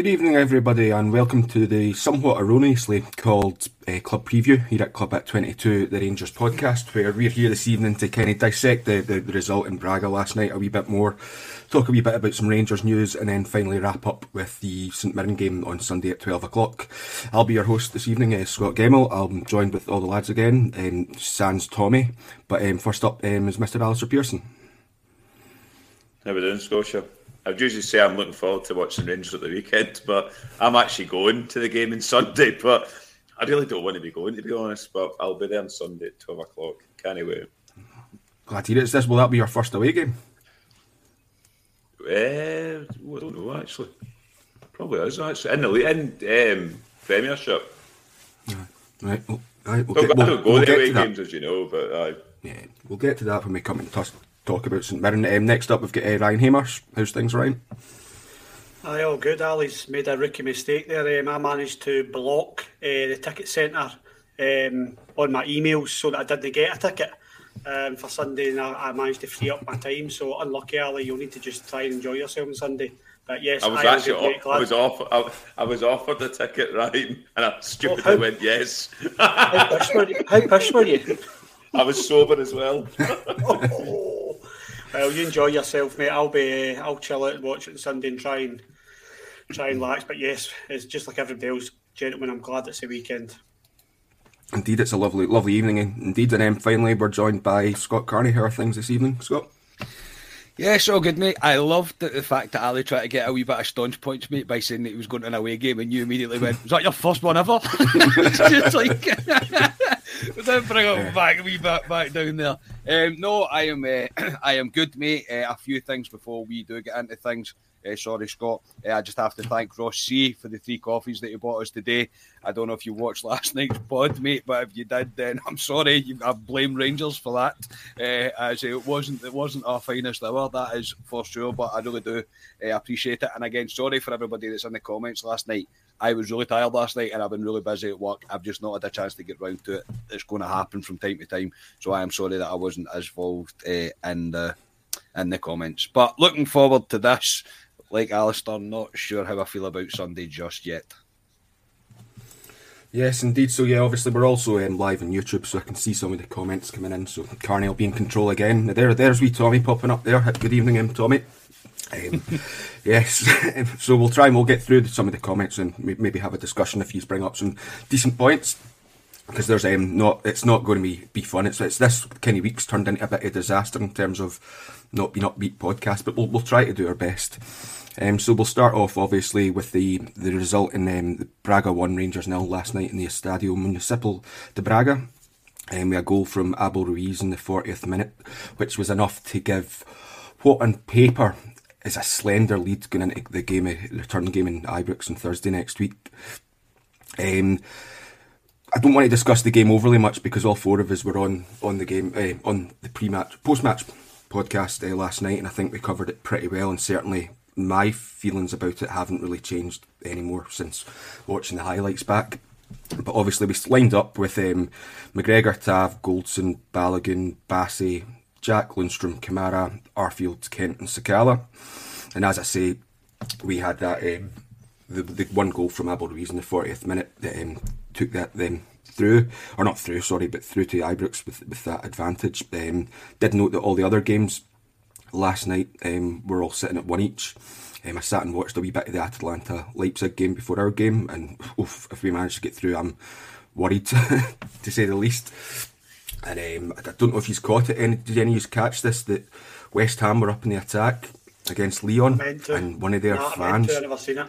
Good evening, everybody, and welcome to the somewhat erroneously called uh, Club Preview here at Club at 22, the Rangers podcast, where we're here this evening to kind of dissect the, the, the, result in Braga last night a wee bit more, talk a wee bit about some Rangers news, and then finally wrap up with the St Mirren game on Sunday at 12 o'clock. I'll be your host this evening, uh, Scott Gemmell. I'm joined with all the lads again, um, Sans Tommy, but um, first up um, is Mr. Alistair Pearson. How we doing, Scotia? I'd usually say I'm looking forward to watching Rangers at the weekend, but I'm actually going to the game on Sunday. But I really don't want to be going, to be honest. But I'll be there on Sunday at 12 o'clock. Can't wait. Glad to hear it. This will that be your first away game? Uh, I don't know actually. Probably is actually in the in um, Premiership. Right. Well, right. We'll, get, we'll, I don't go we'll to away games, as you know, but uh, yeah, we'll get to that when we come to talk about St Mirren. Um, next up, we've got uh, Ryan Hamers. How's things, Ryan? Aye, all good. Ali's made a rookie mistake there. Um, I managed to block uh, the ticket centre um, on my emails so that I didn't get a ticket um, for Sunday, and I, I, managed to free up my time. So unlucky, Ali. You'll need to just try and enjoy yourself on Sunday. But yes, I was I actually off, I was offered I, I, was offered the ticket, Ryan, and I stupidly oh, how, went yes. how push were you? Were you? I was sober as well. oh. Well, you enjoy yourself, mate. I'll be, uh, I'll chill out and watch it on Sunday and try and try and relax. But yes, it's just like everybody else, gentlemen. I'm glad it's a weekend. Indeed, it's a lovely, lovely evening. Indeed, and then finally, we're joined by Scott Carney. How are things this evening, Scott? Yeah, so good, mate. I loved the, the fact that Ali tried to get a wee bit of staunch points, mate, by saying that he was going to an away game, and you immediately went, "Was that your first one ever?" just like, then bring it back wee bit back down there. Um, no, I am, uh, I am good, mate. Uh, a few things before we do get into things. Uh, sorry, Scott. Uh, I just have to thank Ross C for the three coffees that he bought us today. I don't know if you watched last night's pod, mate, but if you did, then I'm sorry. You, I blame Rangers for that. Uh, as it wasn't, it wasn't our finest hour. That is for sure. But I really do uh, appreciate it. And again, sorry for everybody that's in the comments last night. I was really tired last night and I've been really busy at work. I've just not had a chance to get round to it. It's going to happen from time to time. So I am sorry that I wasn't as involved uh, in the in the comments. But looking forward to this like Alistair, not sure how I feel about Sunday just yet. Yes, indeed. So yeah, obviously we're also um, live on YouTube, so I can see some of the comments coming in. So Carney will be in control again. There, there's wee Tommy popping up there. Good evening, um, Tommy. Um, yes, so we'll try and we'll get through some of the comments and maybe have a discussion if you bring up some decent points because there's um not it's not going to be be fun. It's it's this of week's turned into a bit of disaster in terms of not being upbeat podcast, but we'll we'll try to do our best. Um, so we'll start off obviously with the, the result in um, the Braga 1 Rangers nil last night in the Estadio Municipal de Braga. um, with a goal from Abel Ruiz in the 40th minute, which was enough to give what on paper is a slender lead going into the game, return game in Ibrox on Thursday next week. Um, I don't want to discuss the game overly much because all four of us were on on the game uh, on the pre-match, post-match podcast uh, last night, and I think we covered it pretty well. And certainly, my feelings about it haven't really changed anymore since watching the highlights back. But obviously, we lined up with um, McGregor, Tav, Goldson, Balogun, Bassey, Jack, Lundstrom, Kamara, Arfield, Kent, and Sakala. And as I say, we had that um, the, the one goal from Abel Ruiz in the 40th minute that um, took that them through, or not through, sorry, but through to Ibrox with with that advantage. Um, did note that all the other games last night um, were all sitting at one each. Um, I sat and watched a wee bit of the Atalanta Leipzig game before our game, and oof, if we manage to get through, I'm worried to say the least. And um, I don't know if he's caught it. Any, did any of you catch this? That West Ham were up in the attack against Lyon, and one of their Nah, fans. I never seen it.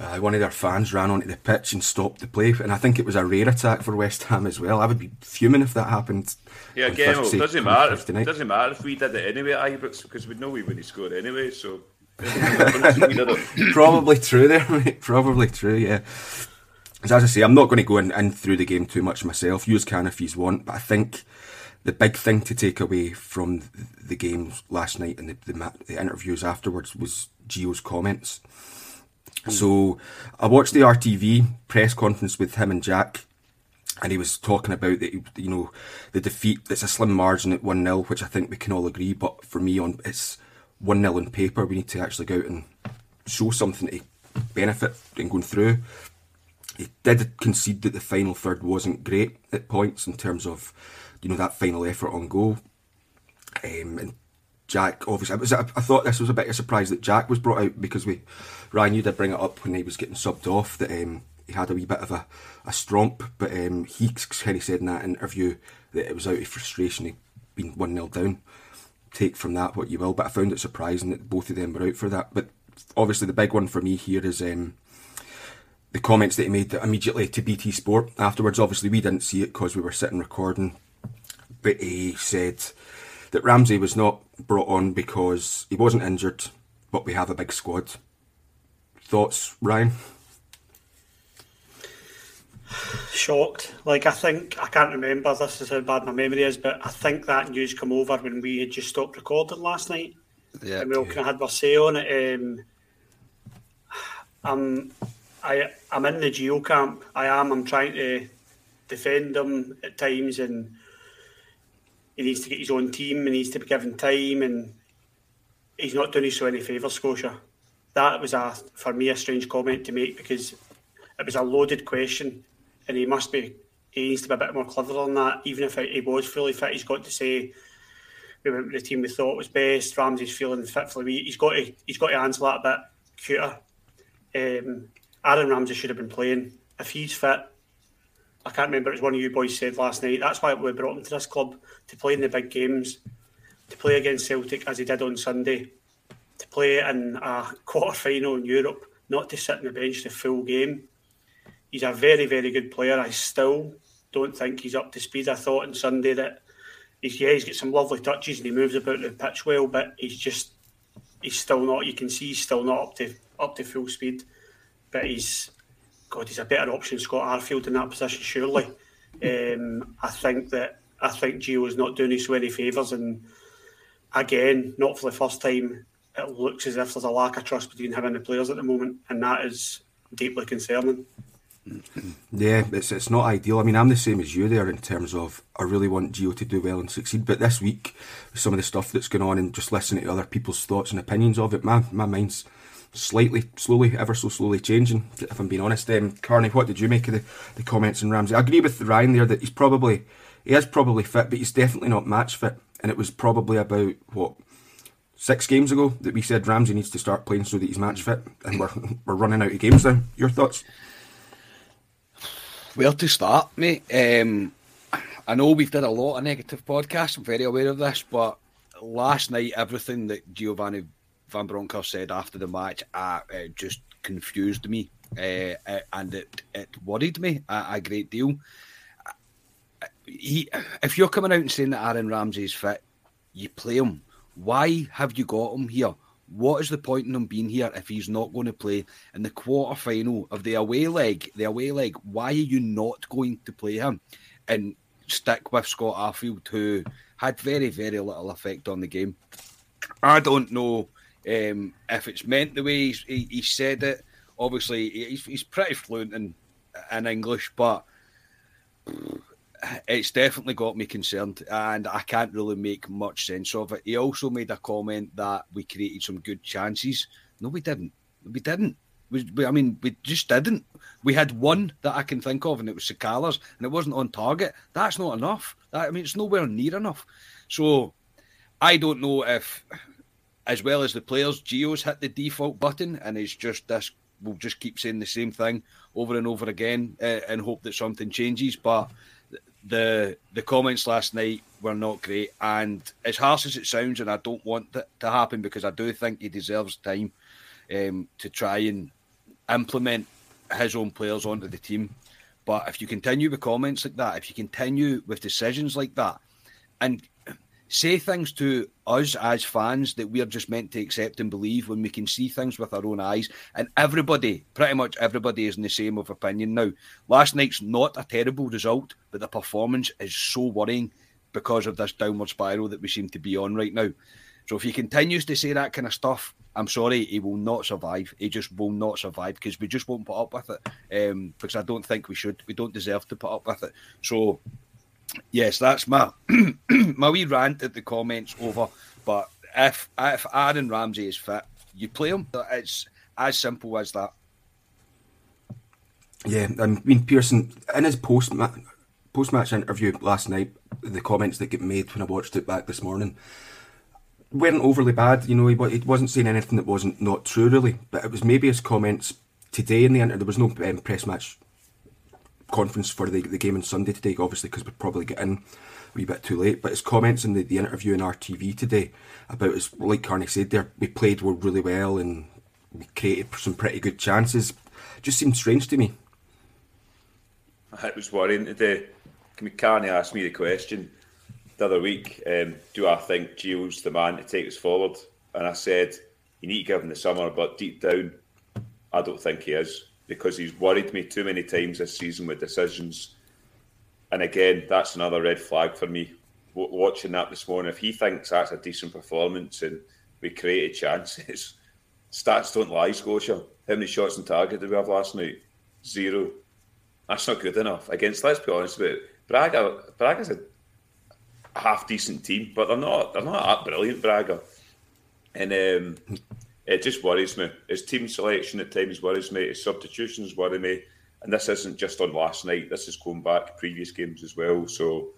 Uh, one of their fans ran onto the pitch and stopped the play, and I think it was a rare attack for West Ham as well. I would be fuming if that happened. Yeah, again, well, Thursday- it doesn't matter. If, Thursday doesn't matter if we did it anyway at Ibrox because we know we wouldn't score anyway. So we did it. Probably true there, mate. Probably true, yeah. As I say, I'm not going to go in, in through the game too much myself. Use can if you want, but I think the big thing to take away from the game last night and the, the, the interviews afterwards was Gio's comments. Hmm. So I watched the RTV press conference with him and Jack, and he was talking about that you know the defeat. It's a slim margin at one 0 which I think we can all agree. But for me, on it's one 0 on paper. We need to actually go out and show something to benefit in going through. He did concede that the final third wasn't great at points in terms of you know that final effort on goal. Um, and Jack, obviously, I, was, I, thought this was a bit of a surprise that Jack was brought out because we, Ryan, you did bring it up when he was getting subbed off that um, he had a wee bit of a, a stromp, but um, he kind of said in that interview that it was out of frustration, he'd been 1 0 down. Take from that what you will, but I found it surprising that both of them were out for that. But obviously, the big one for me here is um, the comments that he made immediately to BT Sport afterwards. Obviously, we didn't see it because we were sitting recording, but he said that Ramsey was not brought on because he wasn't injured, but we have a big squad. Thoughts, Ryan? Shocked. Like I think I can't remember. This is how bad my memory is, but I think that news come over when we had just stopped recording last night, Yeah. and we all kind of had our say on it. Um, I'm, I, I'm in the Gio camp. I am. I'm trying to defend him at times, and he needs to get his own team. He needs to be given time, and he's not doing himself any favours, Scotia. That was a for me a strange comment to make because it was a loaded question, and he must be. He needs to be a bit more clever than that. Even if he was fully fit, he's got to say we went with the team we thought was best. Ramsey's feeling fit for the week. He's got to. He's got to answer that a bit cuter. Um, Aaron Ramsey should have been playing if he's fit. I can't remember. It was one of you boys said last night. That's why we brought him to this club to play in the big games, to play against Celtic as he did on Sunday, to play in a quarter final in Europe, not to sit on the bench the full game. He's a very, very good player. I still don't think he's up to speed. I thought on Sunday that he's yeah, he's got some lovely touches and he moves about the pitch well, but he's just he's still not. You can see he's still not up to up to full speed. But he's God, he's a better option, Scott Arfield in that position. Surely, um, I think that I think Gio's not doing us any favours, and again, not for the first time, it looks as if there's a lack of trust between him and the players at the moment, and that is deeply concerning. Yeah, it's it's not ideal. I mean, I'm the same as you there in terms of I really want Gio to do well and succeed. But this week, some of the stuff that's going on and just listening to other people's thoughts and opinions of it, my my mind's slightly, slowly, ever so slowly changing. If I'm being honest, um, Carney, what did you make of the, the comments in Ramsey? I agree with Ryan there that he's probably he is probably fit, but he's definitely not match fit. And it was probably about what six games ago that we said Ramsey needs to start playing so that he's match fit, and we're we're running out of games now. Your thoughts? Where to start, mate? Um, I know we've done a lot of negative podcasts. I'm very aware of this, but last night, everything that Giovanni Van Bronckhorst said after the match, uh, it just confused me, uh, and it, it worried me a, a great deal. he, if you're coming out and saying that Aaron Ramsey's fit, you play him. Why have you got him here? What is the point in him being here if he's not going to play in the quarter final of the away leg? The away leg. Why are you not going to play him and stick with Scott Arfield, who had very, very little effect on the game? I don't know um, if it's meant the way he, he said it. Obviously, he's, he's pretty fluent in in English, but it's definitely got me concerned, and I can't really make much sense of it. He also made a comment that we created some good chances. No, we didn't. We didn't. We, we, I mean, we just didn't. We had one that I can think of, and it was Sakala's, and it wasn't on target. That's not enough. That, I mean, it's nowhere near enough. So, I don't know if, as well as the players, Gio's hit the default button, and it's just this. We'll just keep saying the same thing over and over again, uh, and hope that something changes. But the the comments last night were not great, and as harsh as it sounds, and I don't want that to happen because I do think he deserves time um, to try and implement his own players onto the team. But if you continue with comments like that, if you continue with decisions like that, and say things to us as fans that we're just meant to accept and believe when we can see things with our own eyes. And everybody, pretty much everybody, is in the same of opinion now. Last night's not a terrible result, but the performance is so worrying because of this downward spiral that we seem to be on right now. So if he continues to say that kind of stuff, I'm sorry, he will not survive. He just will not survive because we just won't put up with it. Um, because I don't think we should. We don't deserve to put up with it. So yes, that's my my wee rant at the comments over. But if if Aaron Ramsey is fit, you play him. It's as simple as that. Yeah, I mean Pearson in his post post match interview last night, the comments that get made when I watched it back this morning weren't overly bad. You know, he, he wasn't saying anything that wasn't not true really, but it was maybe his comments today in the interview. There was no um, press match conference for the, the game on Sunday today, obviously, because we'd probably get in a wee bit too late. But his comments in the, the interview in RTV today about his, like Carney said there, we played really well and we created some pretty good chances, just seemed strange to me. It was worrying today. Carney asked me the question the other week um, Do I think Gio's the man to take us forward? And I said, You need to give him the summer, but deep down, I don't think he is because he's worried me too many times this season with decisions. And again, that's another red flag for me. W- watching that this morning, if he thinks that's a decent performance and we created chances, stats don't lie, Scotia. How many shots on target did we have last night? Zero. That's not good enough. Against, let's be honest about it, Braga. Braga's a half decent team, but they're not. They're not that brilliant, Braga. And um, it just worries me. His team selection at times worries me. His substitutions worry me. And this isn't just on last night. This is going back previous games as well. So,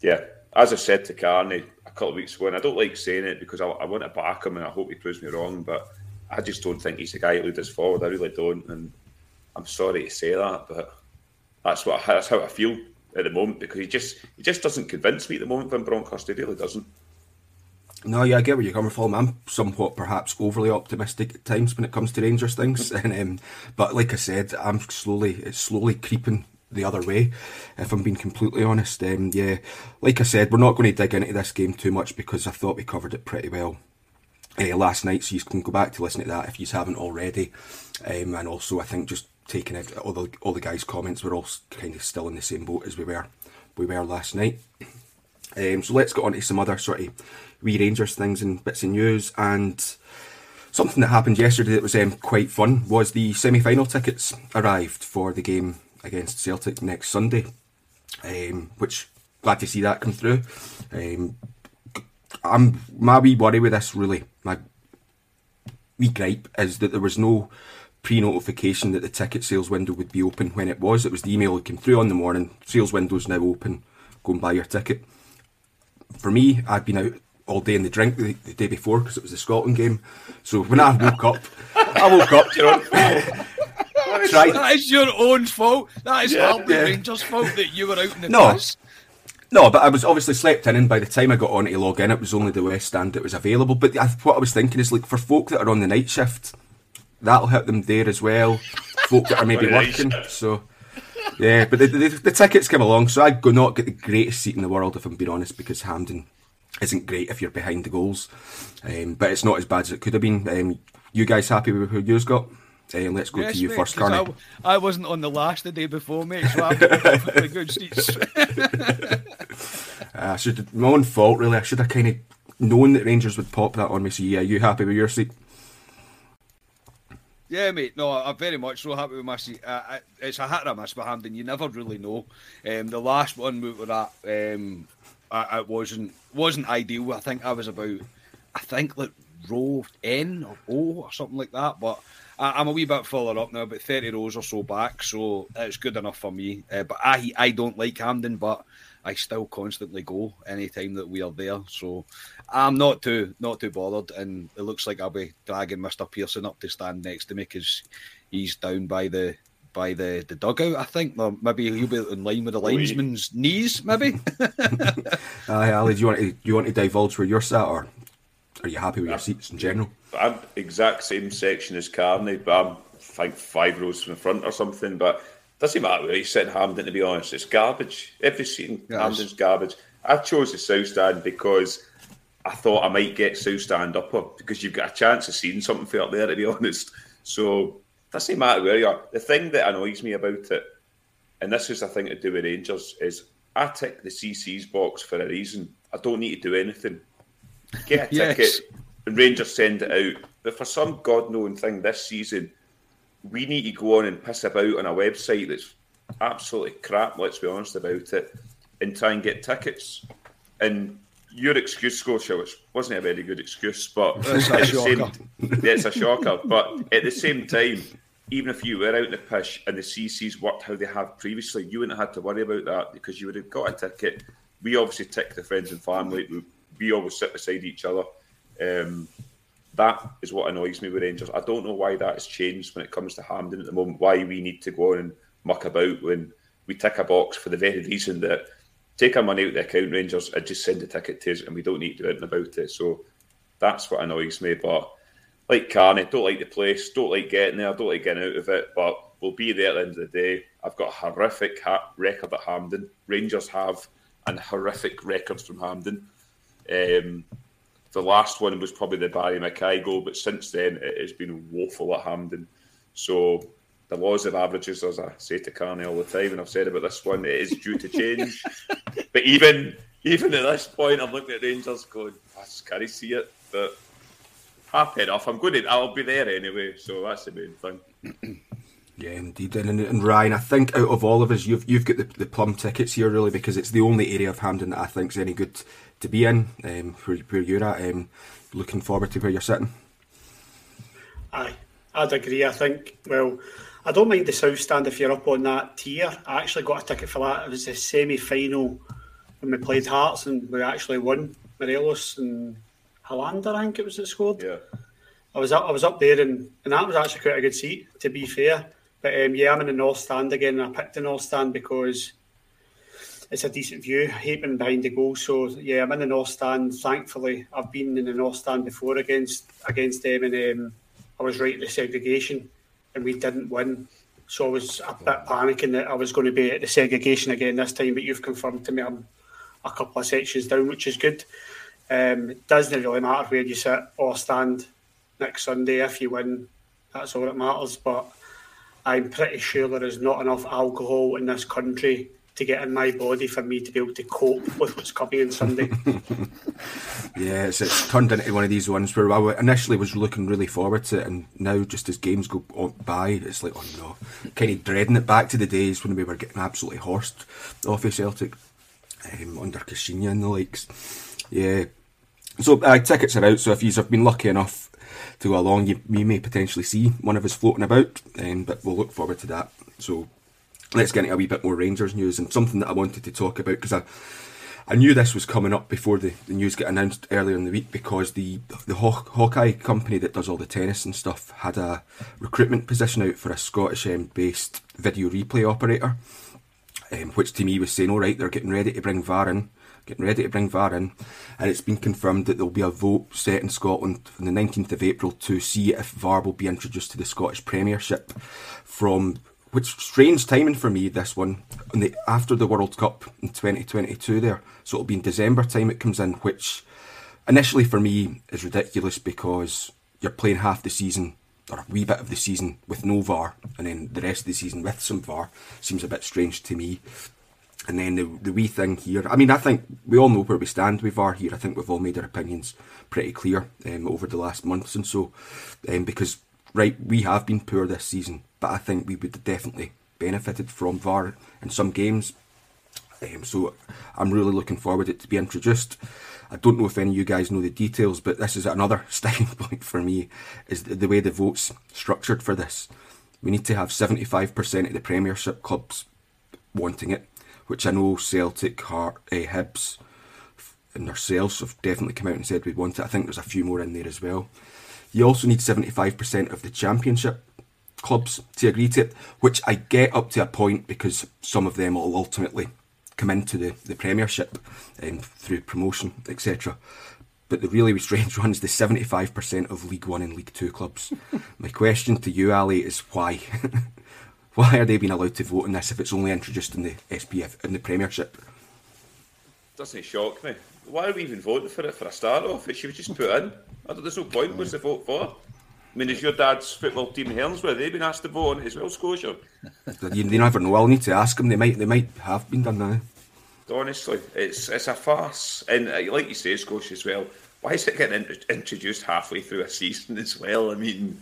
yeah, as I said to Carney a couple of weeks ago, and I don't like saying it because I, I want to back him and I hope he proves me wrong, but I just don't think he's the guy to lead us forward. I really don't. And I'm sorry to say that, but that's what that's how I feel at the moment because he just he just doesn't convince me at the moment. Van Bronckhorst, he really doesn't. No, yeah, I get where you're coming from. I'm somewhat perhaps overly optimistic at times when it comes to Rangers things, and um, but like I said, I'm slowly it's slowly creeping the other way. If I'm being completely honest, um, yeah, like I said, we're not going to dig into this game too much because I thought we covered it pretty well uh, last night. So you can go back to listen to that if you haven't already, um, and also I think just taking out all the all the guys' comments, we're all kind of still in the same boat as we were we were last night. Um, so let's get on to some other sort of wee Rangers things and bits of news. And something that happened yesterday that was um, quite fun was the semi final tickets arrived for the game against Celtic next Sunday, um, which glad to see that come through. Um, I'm my wee worry with this really, my wee gripe is that there was no pre-notification that the ticket sales window would be open when it was. It was the email that came through on the morning. Sales window's now open. Go and buy your ticket. For me, I'd been out all day in the drink the, the day before because it was the Scotland game. So when I woke up, I woke up, you know. tried. That is your own fault. That is yeah, yeah. Rangers' fault that you were out in the no. Bus. No, but I was obviously slept in, and by the time I got on to log in, it was only the West Stand that was available. But I, what I was thinking is, like, for folk that are on the night shift, that'll help them there as well. folk that are maybe working, so yeah, but the, the, the tickets come along, so I go not get the greatest seat in the world if I'm being honest, because Hampden isn't great if you're behind the goals. Um, but it's not as bad as it could have been. Um, you guys happy with who you've got? Um, let's go Yes, to you mate, first, Carney. I, I wasn't on the last the day before, mate, so I've got the good seats. Uh, I should my own fault really. I should have kind of known that Rangers would pop that on me. So yeah, you happy with your seat? Yeah, mate. No, I'm very much so happy with my seat. Uh, it's a hit or a miss for Hampden. You never really know. Um, the last one we were at, um, it wasn't wasn't ideal. I think I was about, I think like row N or O or something like that. But I, I'm a wee bit further up now, about 30 rows or so back. So it's good enough for me. Uh, but I I don't like Hampden, but I still constantly go anytime that we are there. So I'm not too not too bothered, and it looks like I'll be dragging Mister Pearson up to stand next to me because he's down by the by the, the dugout. I think, or maybe he'll be in line with the linesman's knees. Maybe. Aye, Ali, do you want to do you want to divulge where you're sat, or are you happy with your seats in general? I'm exact same section as Carney, but I'm like five rows from the front or something. But doesn't matter where you sit in Hampden. To be honest, it's garbage. Every seat in Yes. Hampden's garbage. I chose the south stand because I thought I might get south stand upper because you've got a chance of seeing something for up there. To be honest, so doesn't matter where you are. The thing that annoys me about it, and this is the thing to do with Rangers, is I tick the CC's box for a reason. I don't need to do anything. Get a Yes. ticket, and Rangers send it out. But for some god known thing this season, we need to go on and piss about on a website that's absolutely crap, let's be honest about it, and try and get tickets. And your excuse, Scotia, which wasn't a very good excuse, but It's a the same, shocker. yeah, it's a shocker. But at the same time, even if you were out in the pish and the CCs worked how they have previously, you wouldn't have had to worry about that because you would have got a ticket. We obviously tick the friends and family. We, we always sit beside each other. Um, that is what annoys me with Rangers. I don't know why that has changed when it comes to Hampden at the moment. Why we need to go on and muck about when we tick a box for the very reason that take our money out of the account, Rangers, and just send a ticket to us, and we don't need to do anything about it. So that's what annoys me. But like Carney, don't like the place, don't like getting there, don't like getting out of it. But we'll be there at the end of the day. I've got a horrific ha- record at Hampden. Rangers have an horrific record from Hamden. Um, the last one was probably the Barrie McKay goal, but since then it has been woeful at Hampden. So the laws of averages, as I say to Carney all the time, and I've said about this one, it is due to change. but even even at this point, I'm looking at Rangers going, I just can't see it. But happy enough. I'm going to, I'll be there anyway, so that's the main thing. Yeah, indeed. And, and Ryan, I think out of all of us, you've you've got the, the plum tickets here really because it's the only area of Hampden that I think's any good to be in. Um, where, where you're at, um, looking forward to where you're sitting. Aye, I'd agree. I think, well, I don't mind the South Stand if you're up on that tier. I actually got a ticket for that. It was the semi final when we played Hearts and we actually won Morelos and Helander, I think it was that scored. Yeah. I was up, I was up there, and, and that was actually quite a good seat, to be fair. But um, yeah, I'm in the North Stand again, and I picked the North Stand because it's a decent view. Being behind the goal, so yeah, I'm in the North Stand. Thankfully, I've been in the North Stand before against against them, and um, I was right at the segregation, and we didn't win. So I was a bit panicking that I was going to be at the segregation again this time. But you've confirmed to me I'm a couple of sections down, which is good. Um, it doesn't really matter where you sit or stand next Sunday. If you win, that's all that matters. But I'm pretty sure there is not enough alcohol in this country to get in my body for me to be able to cope with what's coming on Sunday. Yeah, it's, it's turned into one of these ones where I initially was looking really forward to it, and now just as games go by, it's like, oh no, kind of dreading it back to the days when we were getting absolutely horsed off of Celtic um, under Caixinha and the likes. Yeah. So uh, tickets are out, so if you have been lucky enough to go along, you, may potentially see one of us floating about, um, but we'll look forward to that. So let's get into a wee bit more Rangers news and something that I wanted to talk about because I. I knew this was coming up before the, the news got announced earlier in the week because the the Haw- Hawkeye company that does all the tennis and stuff had a recruitment position out for a Scottish um, based video replay operator, um, which to me was saying, all right, they're getting ready to bring VAR in, getting ready to bring VAR in, and it's been confirmed that there'll be a vote set in Scotland on the 19th of April to see if VAR will be introduced to the Scottish Premiership from which strange timing for me. This one the, after the World Cup in 2022 there, so it'll be in December time it comes in, which initially for me is ridiculous because you're playing half the season or a wee bit of the season with no VAR, and then the rest of the season with some VAR seems a bit strange to me. And then the, the wee thing here, I mean, I think we all know where we stand with VAR here. I think we've all made our opinions pretty clear um, over the last months and so, um, because, right, we have been poor this season, but I think we would have definitely benefited from VAR in some games. Um, so I'm really looking forward to it to be introduced. I don't know if any of you guys know the details, but this is another sticking point for me is the, the way the votes structured for this. We need to have 75% of the Premiership clubs wanting it, which I know Celtic, Heart, uh, Hibs, and themselves have definitely come out and said we want it. I think there's a few more in there as well. You also need 75% of the Championship clubs to agree to it, which I get up to a point because some of them will ultimately come into the, the Premiership um, through promotion, etc. But the really strange one is the 75% of League One and League Two clubs. My question to you, Ali, is why? why are they being allowed to vote on this if it's only introduced in the SPF in the Premiership? Doesn't shock me. Why are we even voting for it for a start off? It should be just put in. I don't, there's no point. What's the vote for? I mean, is your dad's football team Helmswell? They've been asked to vote on it as well, Scotia. you, you never know. I'll need to ask them. They might, they might have been done now. Honestly, it's it's a farce, and uh, like you say, Scotia as well. Why is it getting in- introduced halfway through a season as well? I mean,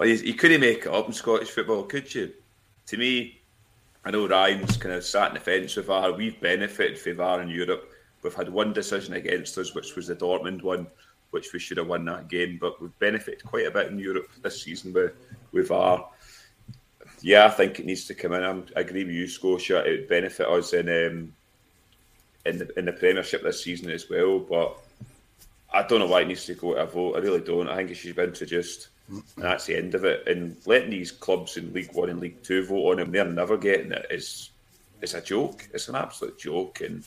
you couldn't make it up in Scottish football, could you? To me, I know Ryan's kind of sat in the fence with VAR. We've benefited from VAR in Europe. We've had one decision against us, which was the Dortmund one, which we should have won that game. But we've benefited quite a bit in Europe this season with, with VAR. Yeah, I think it needs to come in. I'm, I agree with you, Scotia. It would benefit us in um, in the in the Premiership this season as well. But I don't know why it needs to go to a vote. I really don't. I think it should be introduced, and that's the end of it. And letting these clubs in League One and League Two vote on it, they're never getting it. Is it's a joke. It's an absolute joke. And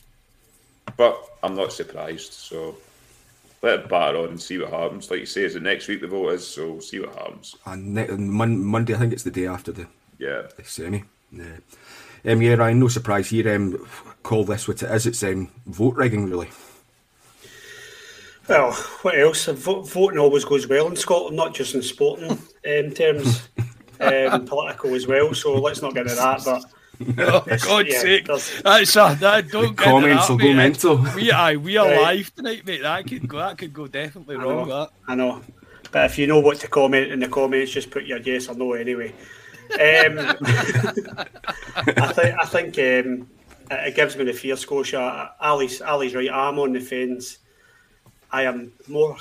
but I'm not surprised. So let it batter on and see what happens. Like you say, is it next week the vote is? So we'll see what happens. And ne- mon- Monday, I think it's the day after the Yeah. the semi. Yeah. Um, yeah, Ryan, no surprise here. Um, call this what it is. It's um, vote rigging, really. Well, what else? Vo- voting always goes well in Scotland, not just in sporting um, terms, um, political as well. So let's not get into that. But Oh, God's yeah, sake. there's- That's a, that, don't get comments into will that, go mental. We, aye, we are Right. live tonight, mate. That could go, that could go definitely I wrong. know, That. I know. But if you know what to comment in the comments, just put your yes or no anyway. Um, I think I think um, it it gives me the fear, Scotia. Ali's Ali's right. I'm on the fence. I am more.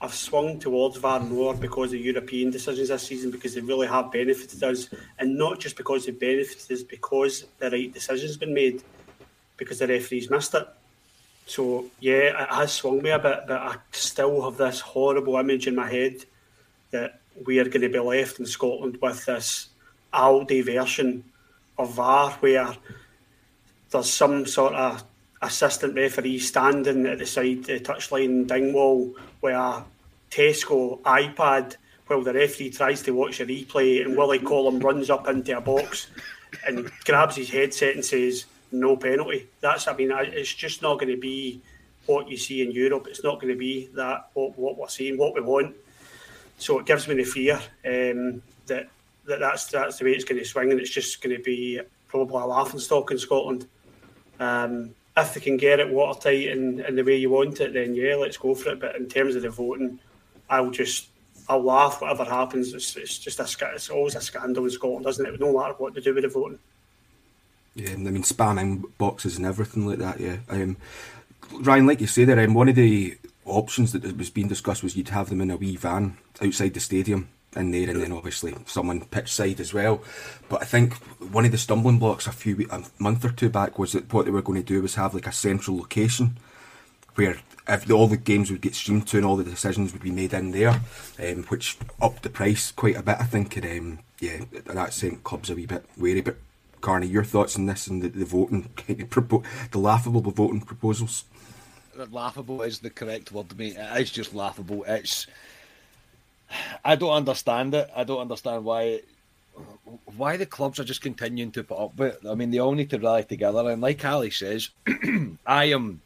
I've swung towards VAR more because of European decisions this season because they really have benefited us, and not just because they benefited us, because the right decision's been made, because the referees missed it. So yeah, it has swung me a bit, but I still have this horrible image in my head that we are going to be left in Scotland with this Aldi version of VAR where there's some sort of assistant referee standing at the side the touchline Dingwall with a Tesco iPad while the referee tries to watch a replay and Willie Collum runs up into a box and grabs his headset and says no penalty. That's I mean it's just not going to be what you see in Europe. It's not going to be that what, what we're seeing, what we want. So it gives me the fear um, that, that that's that's the way it's going to swing, and it's just going to be probably a laughing stock in Scotland. Um, if they can get it watertight and, and the way you want it, then yeah, let's go for it. But in terms of the voting, I'll just I'll laugh whatever happens. It's, it's just a it's always a scandal in Scotland, does not it? No matter what they do with the voting. Yeah, I mean spamming boxes and everything like that. Yeah, um, Ryan, like you say there, um, one of the options that was being discussed was you'd have them in a wee van outside the stadium in there, and then obviously someone pitch side as well. But I think one of the stumbling blocks a few a month or two back was that what they were going to do was have like a central location where if all the games would get streamed to and all the decisions would be made in there, um, which upped the price quite a bit, I think. And um, yeah, that sent clubs a wee bit wary. But Carney, your thoughts on this and the, the voting, the laughable voting proposals? laughable is the correct word, mate. It is just laughable. It's I don't understand it. I don't understand why why the clubs are just continuing to put up with. it. I mean, they all need to rally together. And like Ali says, I am.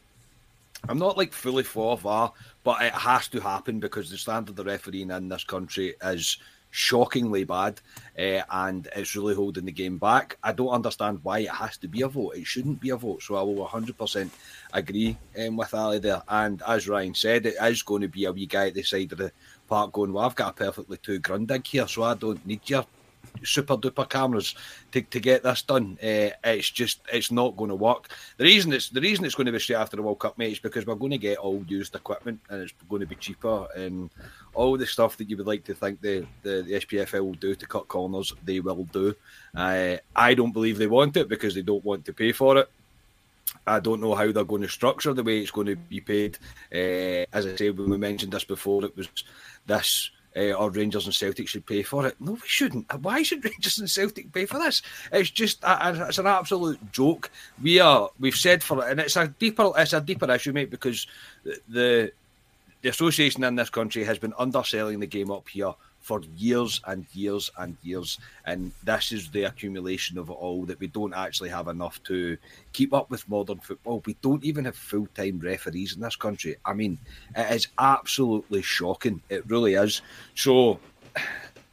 I'm not like fully for VAR, but it has to happen because the standard of the refereeing in this country is shockingly bad, uh, and it's really holding the game back. I don't understand why it has to be a vote. It shouldn't be a vote. So I will 100% agree um, with Ali there. And as Ryan said, it is going to be a wee guy at the side of the park going, "Well, I've got a perfectly two grundig here, so I don't need your super duper cameras to, to get this done. Uh, it's just it's not going to work. The reason it's the reason it's going to be straight after the World Cup, mate, is because we're going to get all used equipment and it's going to be cheaper and all the stuff that you would like to think the the, the SPFL will do to cut corners, they will do. Uh, I don't believe they want it because they don't want to pay for it. I don't know how they're going to structure the way it's going to be paid. Uh, as I said, when we mentioned this before, it was this uh, or Rangers and Celtic should pay for it. No, we shouldn't. Why should Rangers and Celtic pay for this? It's just a, it's an absolute joke. We are we've said for it, and it's a deeper it's a deeper issue, mate, because the the association in this country has been underselling the game up here for years and years and years. And this is the accumulation of it all that we don't actually have enough to keep up with modern football. We don't even have full time referees in this country. I mean, it is absolutely shocking. It really is. So.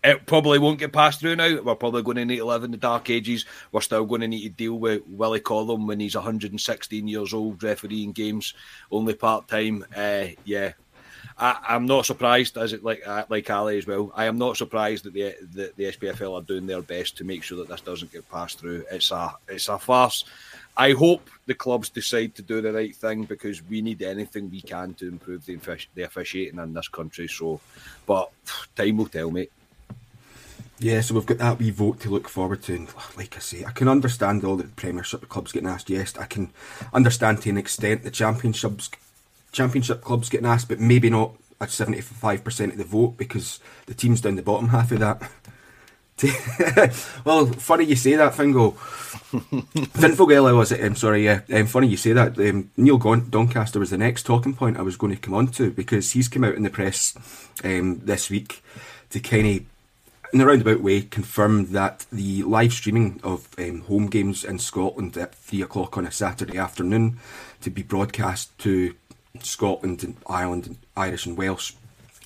It probably won't get passed through now. We're probably going to need to live in the dark ages. We're still going to need to deal with Willie Collum when he's 116 years old, refereeing games only part time. Uh, yeah, I, am not surprised, as it like like Ali as well. I am not surprised that the, the the SPFL are doing their best to make sure that this doesn't get passed through. It's a it's a farce. I hope the clubs decide to do the right thing because we need anything we can to improve the, the officiating in this country. So, but time will tell, mate. Yeah, so we've got that wee vote to look forward to, and oh, like I say, I can understand all the Premiership clubs getting asked. Yes, I can understand to an extent the Championships Championship clubs getting asked, but maybe not at 75% of the vote because the teams down the bottom half of that. well, funny you say that, Fingo. Finfogella was it? I'm sorry, yeah. Um, funny you say that. Um, Neil Doncaster was the next talking point I was going to come on to because he's come out in the press um, this week to kind of, in a roundabout way, confirm that the live streaming of um, home games in Scotland at three o'clock on a Saturday afternoon to be broadcast to Scotland and Ireland and Irish and Welsh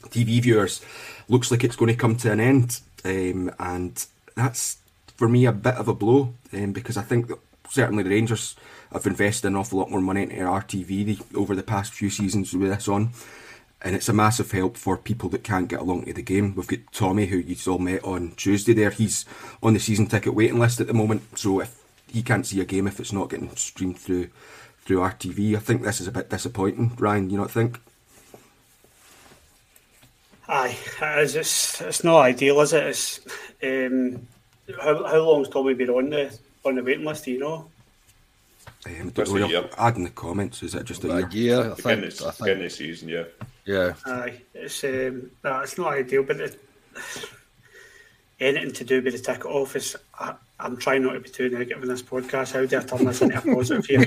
TV viewers looks like it's going to come to an end. Um, and that's for me a bit of a blow um, because I think that certainly the Rangers have invested an awful lot more money into RTV over the past few seasons with this on. And it's a massive help for people that can't get along to the game. We've got Tommy, who you all met on Tuesday there. He's on the season ticket waiting list at the moment. So if he can't see a game if it's not getting streamed through through RTV. I think this is a bit disappointing, Ryan. You not think? Aye, it is. It's, it's not ideal, is it? It's, um, how how long's Tommy been on the on the waiting list? Do you know? Um, don't know, year. Add in the comments. Is it just a, a year? I think, this, I think. the season, yeah. Yeah. Aye, it's um, no, it's not ideal, but it, anything to do with the ticket office, I, I'm trying not to be too negative in this podcast. How do I turn this into a positive here?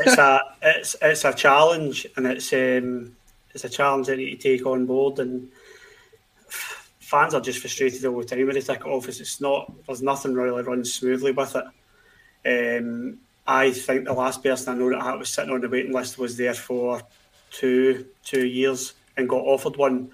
it's a it's it's a challenge, and it's um, it's a challenge that you take on board. And fans are just frustrated all the time with the ticket office. It's not there's nothing really runs smoothly with it. Um, I think the last person I know that was sitting on the waiting list was there for two two years and got offered one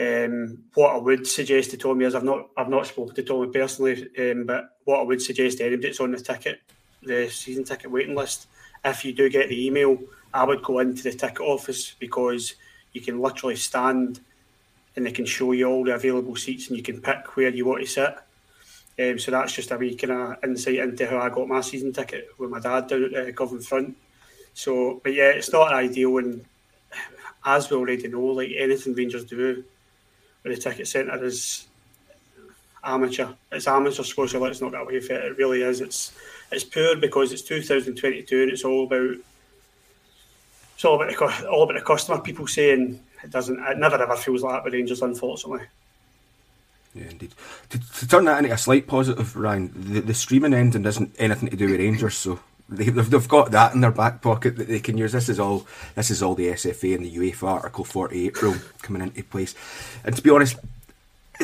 um, what I would suggest to Tommy is I've not I've not spoken to Tommy personally, um, but what I would suggest to anybody that's on the ticket, the season ticket waiting list, if you do get the email, I would go into the ticket office because you can literally stand and they can show you all the available seats and you can pick where you want to sit. Um, so that's just a wee kind of insight into how I got my season ticket with my dad down at the Govan front. So, but yeah, it's not ideal, and as we already know, like anything Rangers do, the ticket centre is amateur. It's amateur Scotia. Let's not get away from it. It really is. It's it's poor because it's 2022 and it's all about it's all about the all about the customer. People saying it doesn't. It never ever feels like that with Rangers, unfortunately. Yeah, indeed. To, to turn that into a slight positive, Ryan, the, the streaming engine doesn't anything to do with Rangers, so they, have they've got that in their back pocket that they can use. This is all this is all the SFA and the UEFA Article 48 rule coming into place. And to be honest,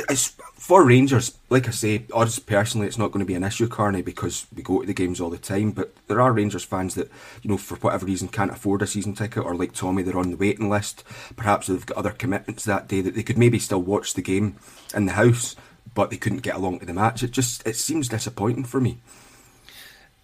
as for Rangers, like I say, us personally, it's not going to be an issue, Carney, because we go to the games all the time. But there are Rangers fans that, you know, for whatever reason, can't afford a season ticket, or like Tommy, they're on the waiting list. Perhaps they've got other commitments that day that they could maybe still watch the game in the house, but they couldn't get along to the match. It just it seems disappointing for me.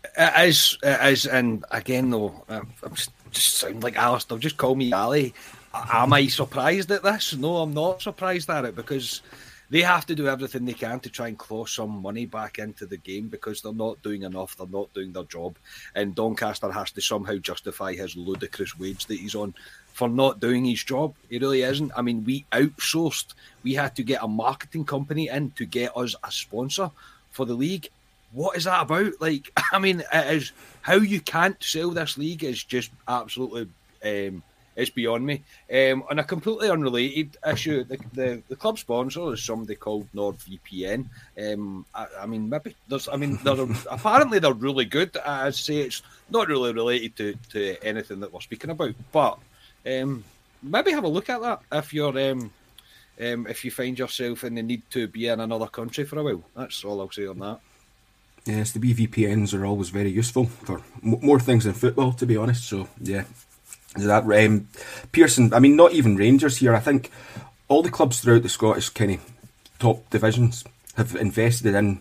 It is, it is, and again though, I'm just, just sound like Alistair. Just call me Ali. Am I surprised at this? No, I'm not surprised at it because they have to do everything they can to try and claw some money back into the game because they're not doing enough, they're not doing their job. And Doncaster has to somehow justify his ludicrous wage that he's on for not doing his job. He really isn't. I mean, we outsourced, we had to get a marketing company in to get us a sponsor for the league. What is that about? Like, I mean, it is how you can't sell this league is just absolutely um, it's beyond me. Um, on a completely unrelated issue, the, the, the club sponsor is somebody called NordVPN. Um, I, I, mean, maybe there's, I mean, they're, apparently they're really good. I'd say it's not really related to, to anything that we're speaking about, but um, maybe have a look at that if you're um, um, if you find yourself in the need to be in another country for a while. That's all I'll say on that. Yes, the BVPNs are always very useful for m- more things than football, to be honest. So yeah, that um, Pearson. I mean, not even Rangers here. I think all the clubs throughout the Scottish kind of top divisions have invested in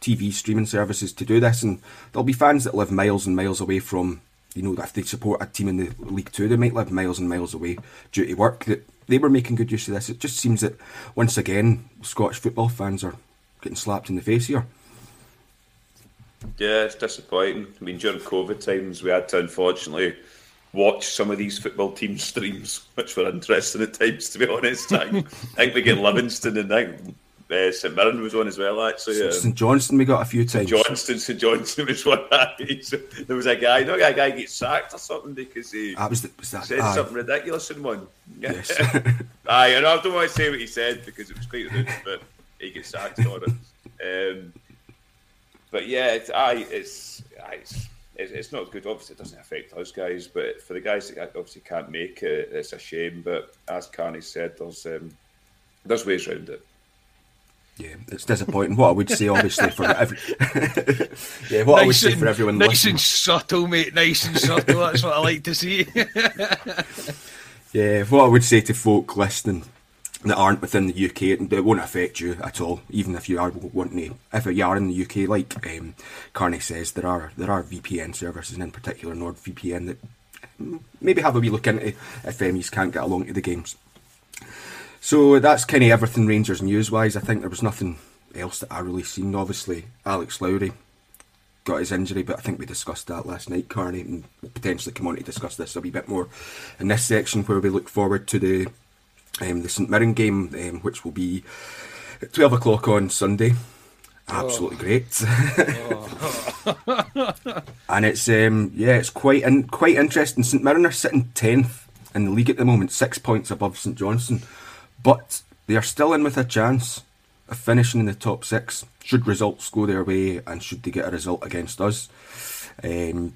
TV streaming services to do this, and there'll be fans that live miles and miles away from. You know, if they support a team in the League Two, they might live miles and miles away due to work. That they were making good use of this. It just seems that once again, Scottish football fans are getting slapped in the face here. Yeah, it's disappointing. I mean, during COVID times, we had to unfortunately watch some of these football team streams, which were interesting at times, to be honest. I, I think we get Livingston and I think uh, St Mirren was on as well, actually. Um, St Johnstone we got a few times. Johnston, St Johnstone was one. there was a guy, you know, a guy gets sacked or something because he that was, the, was that, said aye. something ridiculous in one. Yes. aye, and I don't want to say what he said because it was quite rude, but he gets sacked on it. Um, but yeah, it's, aye, it's, aye, it's it's not good. Obviously, it doesn't affect us guys, but for the guys that obviously can't make it, it's a shame. But as Carney said, there's um, there's ways around it. Yeah, it's disappointing. What I would say, obviously, for every yeah, what nice I would say and, for everyone nice listening. and subtle, mate. Nice and subtle. That's what I like to see. yeah, what I would say to folk listening that aren't within the UK, it won't affect you at all. Even if you are wanting to, if you are in the UK, like um, Carney says, there are there are VPN services, and in particular NordVPN, that maybe have a wee look into if MEs can't get along to the games. So that's kind of everything Rangers news wise. I think there was nothing else that I really seen. Obviously, Alex Lowry got his injury, but I think we discussed that last night, Carney, and we'll potentially come on to discuss this a wee bit more in this section where we look forward to the um, the St Mirren game, um, which will be at 12 o'clock on Sunday. Absolutely oh. great. oh. and it's um, yeah, it's quite in, quite interesting. St Mirren are sitting tenth in the league at the moment, six points above St Johnstone, but they are still in with a chance of finishing in the top six. Should results go their way, and should they get a result against us. Um,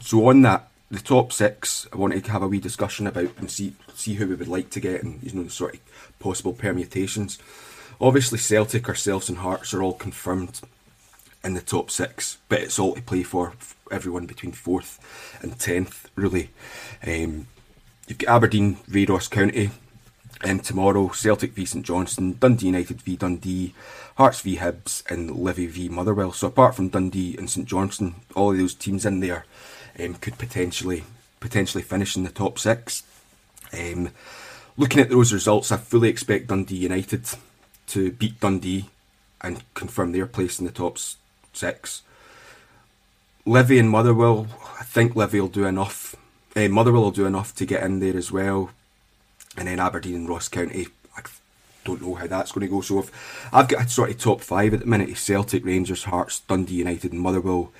so on that, the top six, I wanted to have a wee discussion about and see see who we would like to get and you know the sort of possible permutations. Obviously, Celtic, ourselves, and Hearts are all confirmed in the top six, but it's all to play for everyone between fourth and tenth. Really, um, you've got Aberdeen v Ross County, and tomorrow Celtic v St Johnstone, Dundee United v Dundee, Hearts v Hibs, and Livy v Motherwell. So apart from Dundee and St Johnston, all of those teams in there um, could potentially potentially finish in the top six. Um, looking at those results, I fully expect Dundee United to beat Dundee and confirm their place in the top six. Livy and Motherwell, I think Livy will do enough. Uh, Motherwell will do enough to get in there as well. And then Aberdeen and Ross County, I don't know how that's going to go. So if I've got a sort of top five at the minute: Celtic, Rangers, Hearts, Dundee United, and Motherwell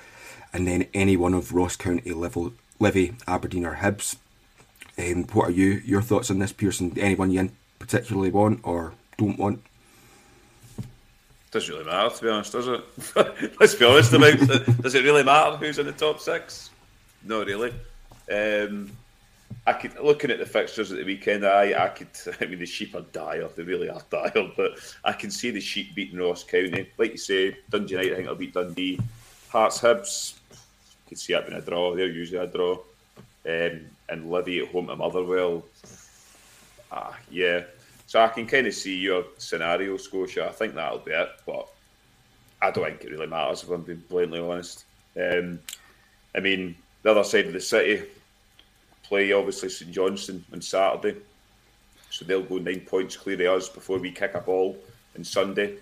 and then any one of Ross County, level, Livy, Aberdeen, or Hibs. Um, what are you your thoughts on this, Pearson? Anyone you particularly want or don't want? Doesn't really matter, to be honest, does it? Let's be honest about it. Does it really matter who's in the top six? No, really. Um, I could looking at the fixtures at the weekend. I I could. I mean, the sheep are dire. They really are dire. But I can see the sheep beating Ross County. Like you say, Dundee United. I think will beat Dundee. Hearts Hibs. Could see it being a draw. They're usually a draw. Um, and Livy at home to Motherwell. Ah, yeah. So I can kind of see your scenario, Scotia. I think that'll be it. But I don't think it really matters if I'm being blatantly honest. Um, I mean, the other side of the city play obviously St Johnstone on Saturday, so they'll go nine points clear of us before we kick a ball on Sunday,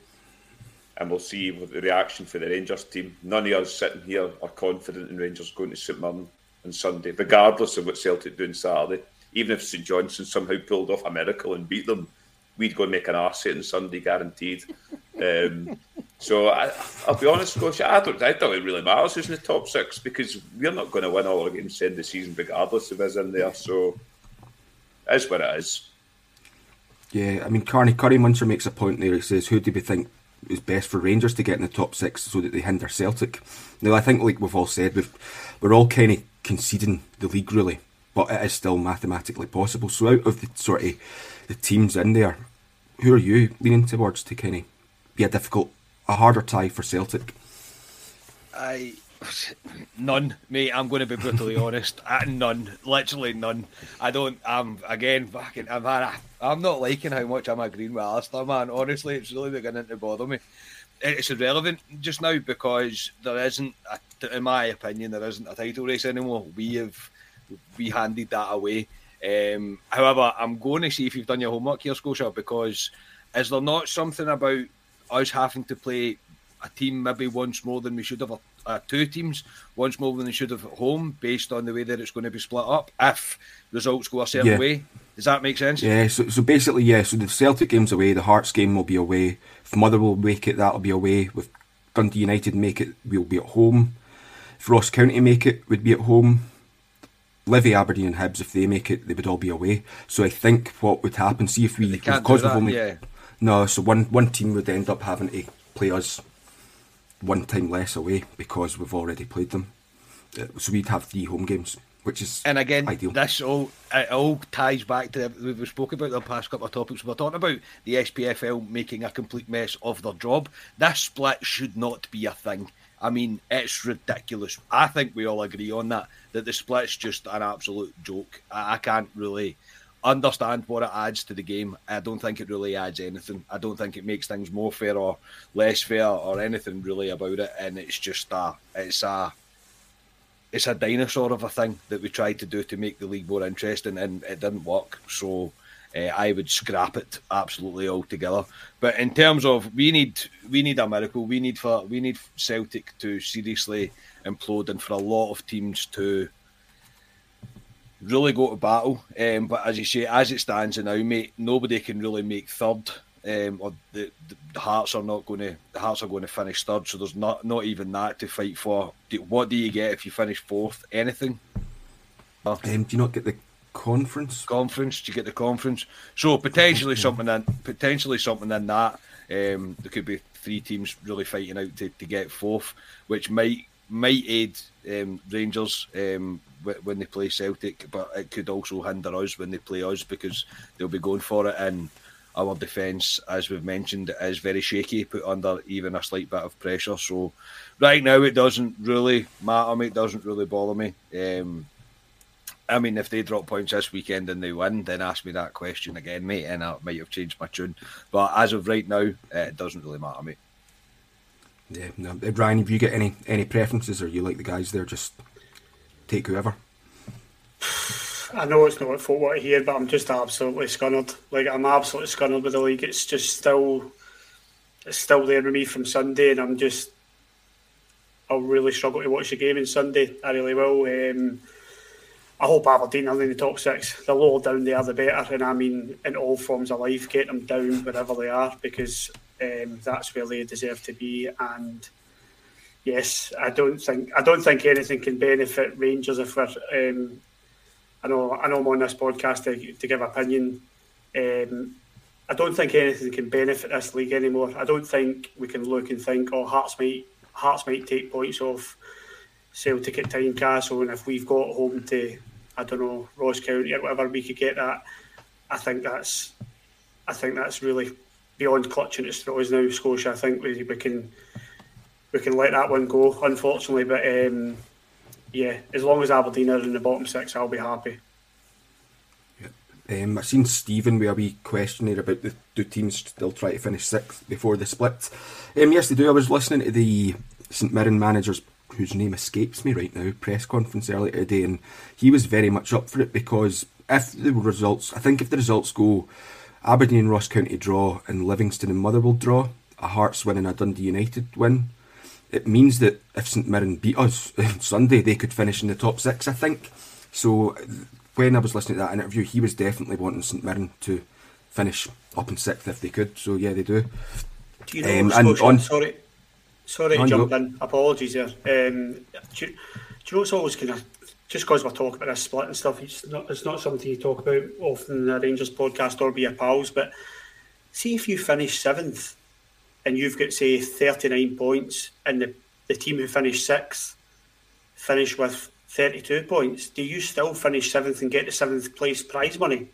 and we'll see the reaction for the Rangers team. None of us sitting here are confident in Rangers going to St Mirren on Sunday, regardless of what Celtic do on Saturday. Even if St Johnstone somehow pulled off a miracle and beat them, we'd go and make an arse on Sunday, guaranteed. Um, so I, will be honest, Scotia, I don't, I don't it really matters who's in the top six because we're not going to win all our games in the season regardless of who's in there. So it's what it is. Yeah, I mean, Carney Curry Muncher makes a point there. He says, "Who do we think is best for Rangers to get in the top six so that they hinder Celtic?" Now, I think, like we've all said, we've, we're all kind of conceding the league really, but it is still mathematically possible. So, out of the sort of the teams in there, who are you leaning towards to kind of be a difficult, a harder tie for Celtic? I none, mate. I'm going to be brutally honest. Uh, none, literally none. I don't. I'm again. Fucking. I'm. I'm not liking how much I'm agreeing with Alistair, man. Honestly, it's really beginning to bother me. It's irrelevant just now because there isn't, a, in my opinion, there isn't a title race anymore. We have we handed that away. Um, however, I'm going to see if you've done your homework here, Scotia, because is there not something about us having to play a team maybe once more than we should have, uh, two teams once more than they should have at home, based on the way that it's going to be split up if results go a certain yeah. way. Does that make sense? Yeah. So, so basically, yeah. So the Celtic game's away, the Hearts game will be away. If Motherwell make it, that'll be away. With Dundee United make it, we'll be at home. If Ross County make it, we'd be at home. Livy, Aberdeen, and Hibs, if they make it, they would all be away. So I think what would happen, see if we, because we've only yeah. No, so one one team would end up having to play us one time less away because we've already played them. Uh, so we'd have three home games, which is and again ideal. this all it all ties back to we've spoken about the past couple of topics. We're talking about the SPFL making a complete mess of their job. This split should not be a thing. I mean, it's ridiculous. I think we all agree on that. That the split's just an absolute joke. I, I can't really understand what it adds to the game. I don't think it really adds anything. I don't think it makes things more fair or less fair or anything really about it. And it's just a, it's a, it's a dinosaur of a thing that we tried to do to make the league more interesting, and it didn't work. So. Uh, I would scrap it absolutely altogether. But in terms of we need we need a miracle. We need for we need Celtic to seriously implode, and for a lot of teams to really go to battle. Um, but as you say, as it stands now, mate, nobody can really make third. Um, or the, the, Hearts are not going to the Hearts are going to finish third, so there's not not even that to fight for. Do, what do you get if you finish fourth? Anything? Um, do you not get the conference? Conference? Do you get the conference? So potentially something in potentially something in that. Um, there could be three teams really fighting out to, to get fourth, which might might aid um, Rangers um, when they play Celtic, but it could also hinder us when they play us because they'll be going for it. And our defence, as we've mentioned, is very shaky, put under even a slight bit of pressure. So right now, it doesn't really matter me. It doesn't really bother me. Um, I mean, if they drop points this weekend and they win, then ask me that question again, mate, and I might have changed my tune. But as of right now, it doesn't really matter, mate. Yeah, no. Ryan, have you got any any preferences, or you like the guys there? Just take whoever. I know it's not for what I hear, but I'm just absolutely scunnered. Like I'm absolutely scunnered with the league. It's just still, it's still there with me from Sunday, and I'm just, I'll really struggle to watch the game on Sunday. I really will. Um, I hope Aberdeen are in the top six. The lower down they are, the better. And I mean, in all forms of life, get them down wherever they are because um, that's where they deserve to be. And yes, I don't think I don't think anything can benefit Rangers if we're. Um, I know I know I'm on this podcast to, to give opinion. Um, I don't think anything can benefit this league anymore. I don't think we can look and think, oh, Hearts might Hearts might take points off Celtic at Tynecastle, and if we've got home to I don't know Ross County or whatever, we could get that. I think that's I think that's really beyond clutching at straws now, Scotia. I think we, we can we can let that one go, unfortunately. But um, yeah, as long as Aberdeen are in the bottom six, I'll be happy. Um, I've seen Stephen with a wee question here about the do teams still try to finish sixth before the split. Um, yes, they do. I was listening to the St Mirren manager's, whose name escapes me right now, press conference earlier today, and he was very much up for it because if the results, I think if the results go Aberdeen and Ross County draw and Livingston and Motherwell draw, a Hearts win and a Dundee United win, it means that if St Mirren beat us on Sunday, they could finish in the top six, I think. So when I was listening to that interview, he was definitely wanting St Mirren to finish up in sixth if they could. So yeah, they do. Do you know, Um, and on- sorry, sorry to jump go. in. Apologies there. Um, do, you, do you know it's always kind of just because we're talking about this split and stuff. It's not it's not something you talk about often in the Rangers podcast or be your pals. But see if you finish seventh and you've got say thirty nine points, and the the team who finished sixth finish with thirty two points. Do you still finish seventh and get the seventh place prize money?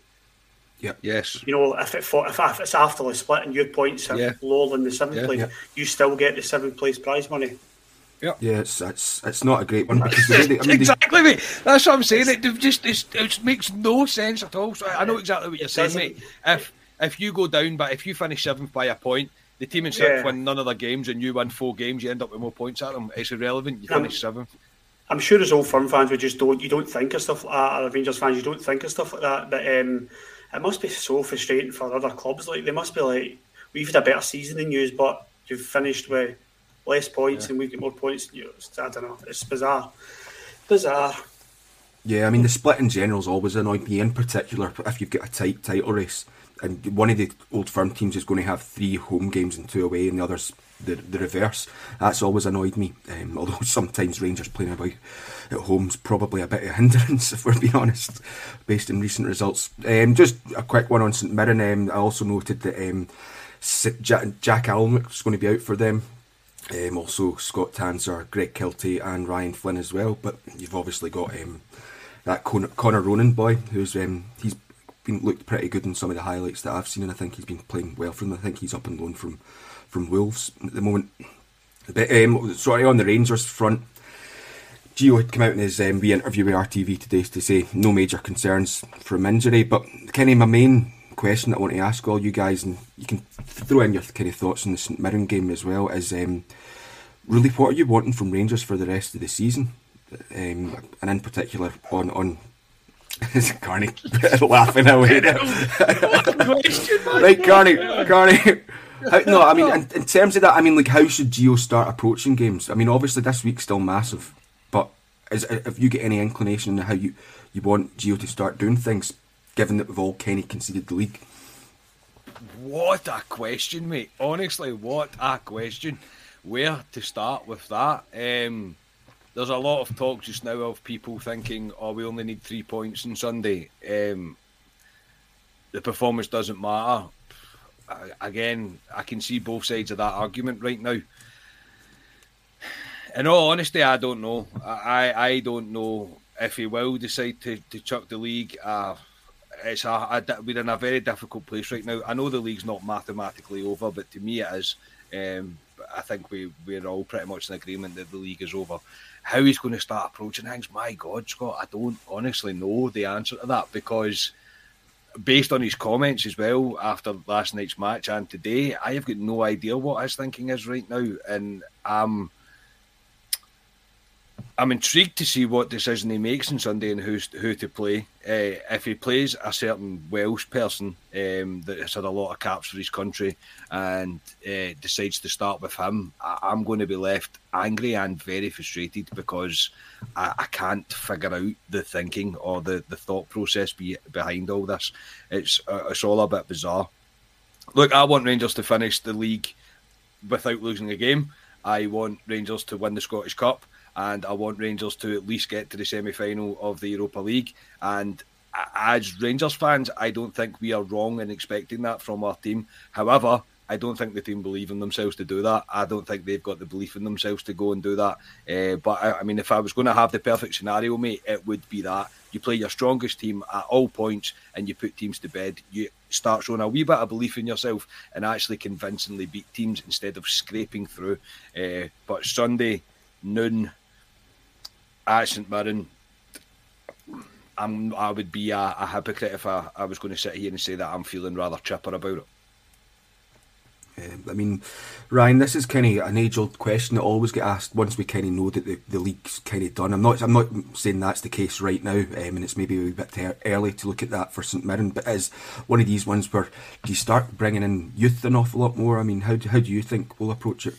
Yeah yes. You know, if, it, fo- if, if it's after the split and your points are Yeah. lower than the seventh Yeah. place, Yeah. you still get the seventh place prize money. Yeah, it's it's, it's not a great one because the they, I mean, they, exactly, mate. That's what I'm saying. It just it's, it just makes no sense at all. So I know exactly what you're saying, mate. If if you go down, but if you finish seventh by a point, the team in sixth Yeah. win none of their games, and you win four games, you end up with more points at them. It's irrelevant. You finish seventh. I'm sure as old firm fans, we just don't. You don't think of stuff like that. Or Rangers fans, you don't think of stuff like that. But um, it must be so frustrating for other clubs. Like they must be like, we've had a better season than you, but you've finished with less points and we've got more points than you. It's- I don't know. It's bizarre. Bizarre. yeah, I mean the split in general's always annoyed me. In particular, if you've got a tight title race and one of the old firm teams is going to have three home games and two away, and the others the the reverse. That's always annoyed me. Um, although sometimes Rangers playing away at home's probably a bit of a hindrance, if we're being honest, based on recent results. Um, just a quick one on St Mirren. Um, I also noted that um, Jack, Jack is going to be out for them. Um, also Scott Tanser, Greg Kiltie, and Ryan Flynn as well. But you've obviously got um, that Connor, Connor Ronan boy, who's he's been looked pretty good in some of the highlights that I've seen, and I think he's been playing well for them. I think he's up and loan from from Wolves at the moment. But um, sorry, on the Rangers front, Gio had come out in his um, wee interview with RTV today to say no major concerns from injury. But of my main question that I want to ask all you guys, and you can throw in your kind of thoughts on the St Mirren game as well, is um, really what are you wanting from Rangers for the rest of the season? Um, and in particular on on Carney laughing away right, Carney, Carney. How, no, I mean, in, in terms of that, I mean, like, how should Gio start approaching games? I mean, obviously this week's still massive, but is, if you get any inclination on how you, you want Gio to start doing things, given that we've all kind of conceded the league? What a question, mate. Honestly, what a question. Where to start with that? Um, there's a lot of talk just now of people thinking, oh, we only need three points on Sunday. Um, the performance doesn't matter. Again, I can see both sides of that argument right now. In all honesty, I don't know. I, I I don't know if he will decide to, to chuck the league. Uh, it's a, a we're in a very difficult place right now. I know the league's not mathematically over, but to me it is. Um, I think we we're all pretty much in agreement that the league is over. How he's going to start approaching things, my God, Scott, I don't honestly know the answer to that because based on his comments as well after last night's match and today, I have got no idea what his thinking is right now, and um. I'm intrigued to see what decision he makes on Sunday and who's who to play. Uh, if he plays a certain Welsh person um, that has had a lot of caps for his country and uh, decides to start with him, I- I'm going to be left angry and very frustrated because I, I can't figure out the thinking or the, the thought process be, behind all this. It's uh, it's all a bit bizarre. Look, I want Rangers to finish the league without losing a game. I want Rangers to win the Scottish Cup, and I want Rangers to at least get to the semi final of the Europa League. And as Rangers fans, I don't think we are wrong in expecting that from our team. However, I don't think the team believe in themselves to do that. I don't think they've got the belief in themselves to go and do that. Uh, but I, I mean, if I was going to have the perfect scenario, mate, it would be that You play your strongest team at all points, and you put teams to bed. You start showing a wee bit of belief in yourself and actually convincingly beat teams instead of scraping through. Uh, but Sunday noon at St Mirren, I'm, I would be a, a hypocrite if I, I was going to sit here and say that I'm feeling rather chipper about it. I mean, Ryan, this is kind of an age-old question that always get asked once we kind of know that the, the league's kind of done. I'm not, I'm not saying that's the case right now, um, and it's maybe a bit ter- early to look at that for St Mirren, but is one of these ones where do you start bringing in youth an awful lot more? I mean, how do, how do you think we'll approach it?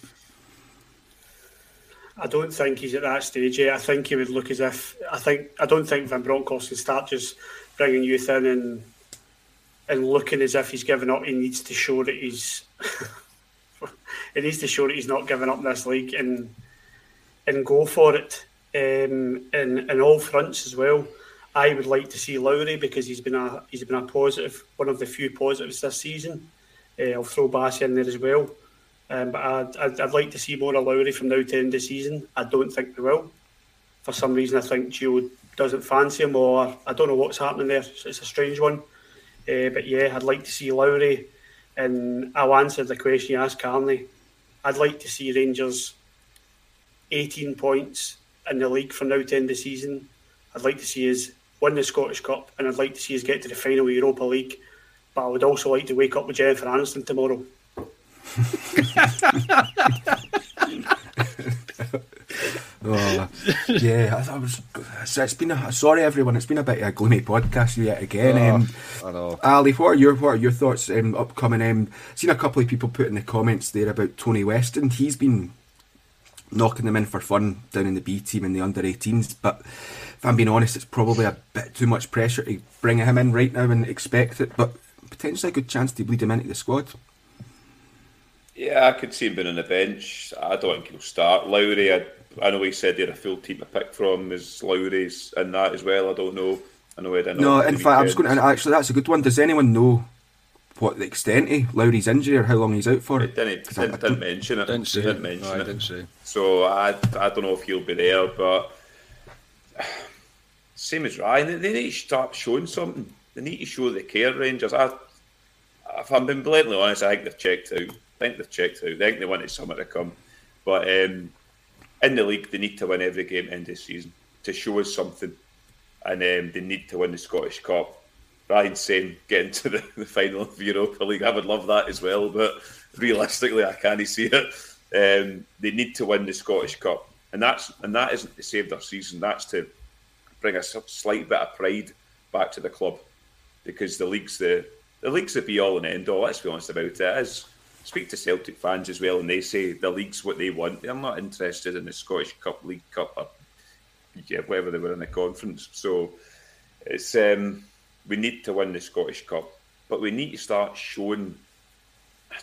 I don't think he's at that stage yet. I think he would look as if I think I don't think Van Bronckhorst can start just bringing youth in and and looking as if he's given up. He needs to show that he's he needs to show that he's not giving up this league and and go for it um, in in all fronts as well. I would like to see Lowry because he's been a he's been a positive, one of the few positives this season. Uh, I'll throw Bassey in there as well. Um, but I'd, I'd, I'd, like to see more of Lowry from now to end the season. I don't think we will. For some reason, I think Gio doesn't fancy him, or I don't know what's happening there. It's, it's a strange one. Uh, but yeah, I'd like to see Lowry, and I'll answer the question you asked Carney. I'd like to see Rangers 18 points in the league from now to end the season. I'd like to see us win the Scottish Cup, and I'd like to see us get to the final Europa League. But I would also like to wake up with Jennifer Aniston tomorrow. Oh, yeah, I, I was. It's been a sorry everyone. It's been a bit of a gloomy podcast yet again. Oh, um, I know. Ali, what are your what are your thoughts? Um, upcoming. Um, seen a couple of people put in the comments there about Tony Weston. He's been knocking them in for fun down in the B team in the under 18s, but if I'm being honest, it's probably a bit too much pressure to bring him in right now and expect it. But potentially a good chance to bleed him into the squad. Yeah, I could see him being on the bench. I don't think he'll start. Lowry, I, I know he said he had a full team to pick from. Is Lowry's in that as well? I don't know. I know he had No, in fact, I was going to. Actually, that's a good one. Does anyone know what the extent of Lowry's injury or how long he's out for? He didn't, didn't, didn't mention it. Didn't say. Didn't mention no, it. I didn't say. So I, I don't know if he'll be there, but same as Ryan, they, they need to start showing something. They need to show the care, Rangers. I, if I'm being blatantly honest, I think they've checked out. I think they've checked out. I think they wanted summer to come. But um, in the league, they need to win every game end of season to show us something. And um, they need to win the Scottish Cup. Ryan saying getting to the, the final of the Europa League. I would love that as well, but realistically, I can't see it. Um, they need to win the Scottish Cup, and that's and that isn't to save their season. That's to bring a slight bit of pride back to the club, because the league's the the league's the be all and end all. Let's be honest about it. it is speak to Celtic fans as well, and they say the league's what they want. They're not interested in the Scottish Cup, League Cup, or yeah, whatever they were in the conference. So it's um, we need to win the Scottish Cup, but we need to start showing,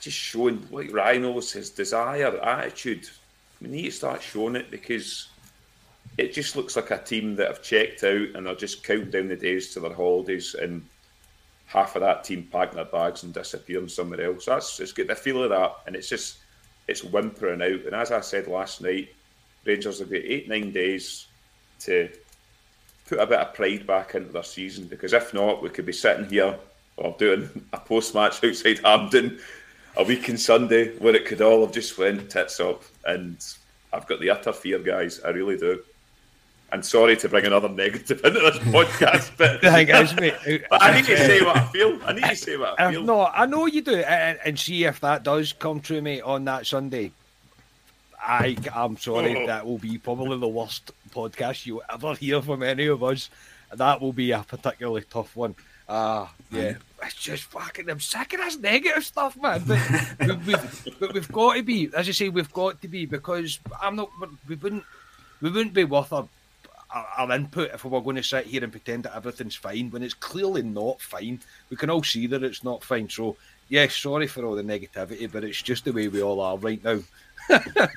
just showing like Ryan always says, desire, attitude. We need to start showing it because it just looks like a team that have checked out and are just counting down the days to their holidays and half of that team packing their bags and disappearing somewhere else. That's it's got the feel of that, and it's just it's whimpering out. And as I said last night, Rangers have got eight nine days to put a bit of pride back into their season because if not, we could be sitting here or doing a post match outside Hampden a week in Sunday where it could all have just went tits up. And I've got the utter fear, guys. I really do. And sorry to bring another negative into this podcast, but is, but I need to say what I feel. I need to say what I feel. no, I know you do, and, and see if that does come true, mate, on that Sunday. I, I'm sorry, Oh. that will be probably the worst podcast you'll ever hear from any of us. That will be a particularly tough one. Ah, yeah, it's just fucking. I'm sick of this negative stuff, man. But, we, we've, but we've got to be, as you say, we've got to be because I'm not. We wouldn't. We wouldn't be worth our, our, our input if we were going to sit here and pretend that everything's fine when it's clearly not fine. We can all see that it's not fine. So, yeah, sorry for all the negativity, but it's just the way we all are right now.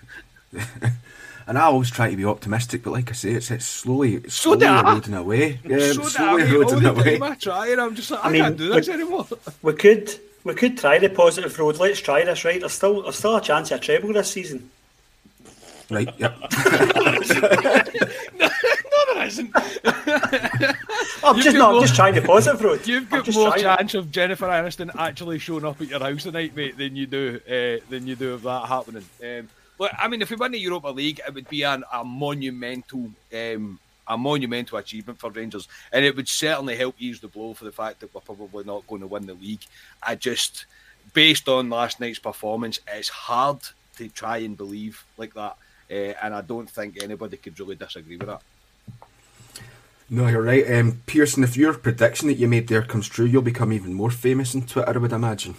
And I always try to be optimistic, but like I say, it's, it's slowly, it's So slowly do I. eroding away. Yeah, so it's I slowly mean, all eroding the away. I try, and I'm just like, I, I mean, can't do this but- anymore. We could we could try the positive road. Let's try this, right? There's still there's still a chance of a treble this season. Right, yep. no, there isn't. I'm You've just not. More- just trying to positive road. You've got just more chance of Jennifer Aniston actually showing up at your house tonight, mate, than you do uh, than you do of that happening. Um, look, I mean, if we win the Europa League, it would be an, a monumental, um, a monumental achievement for Rangers, and it would certainly help ease the blow for the fact that we're probably not going to win the league. I just, based on last night's performance, it's hard to try and believe like that, uh, and I don't think anybody could really disagree with that. No, you're right. Um, Pearson, if your prediction that you made there comes true, you'll become even more famous on Twitter, I would imagine.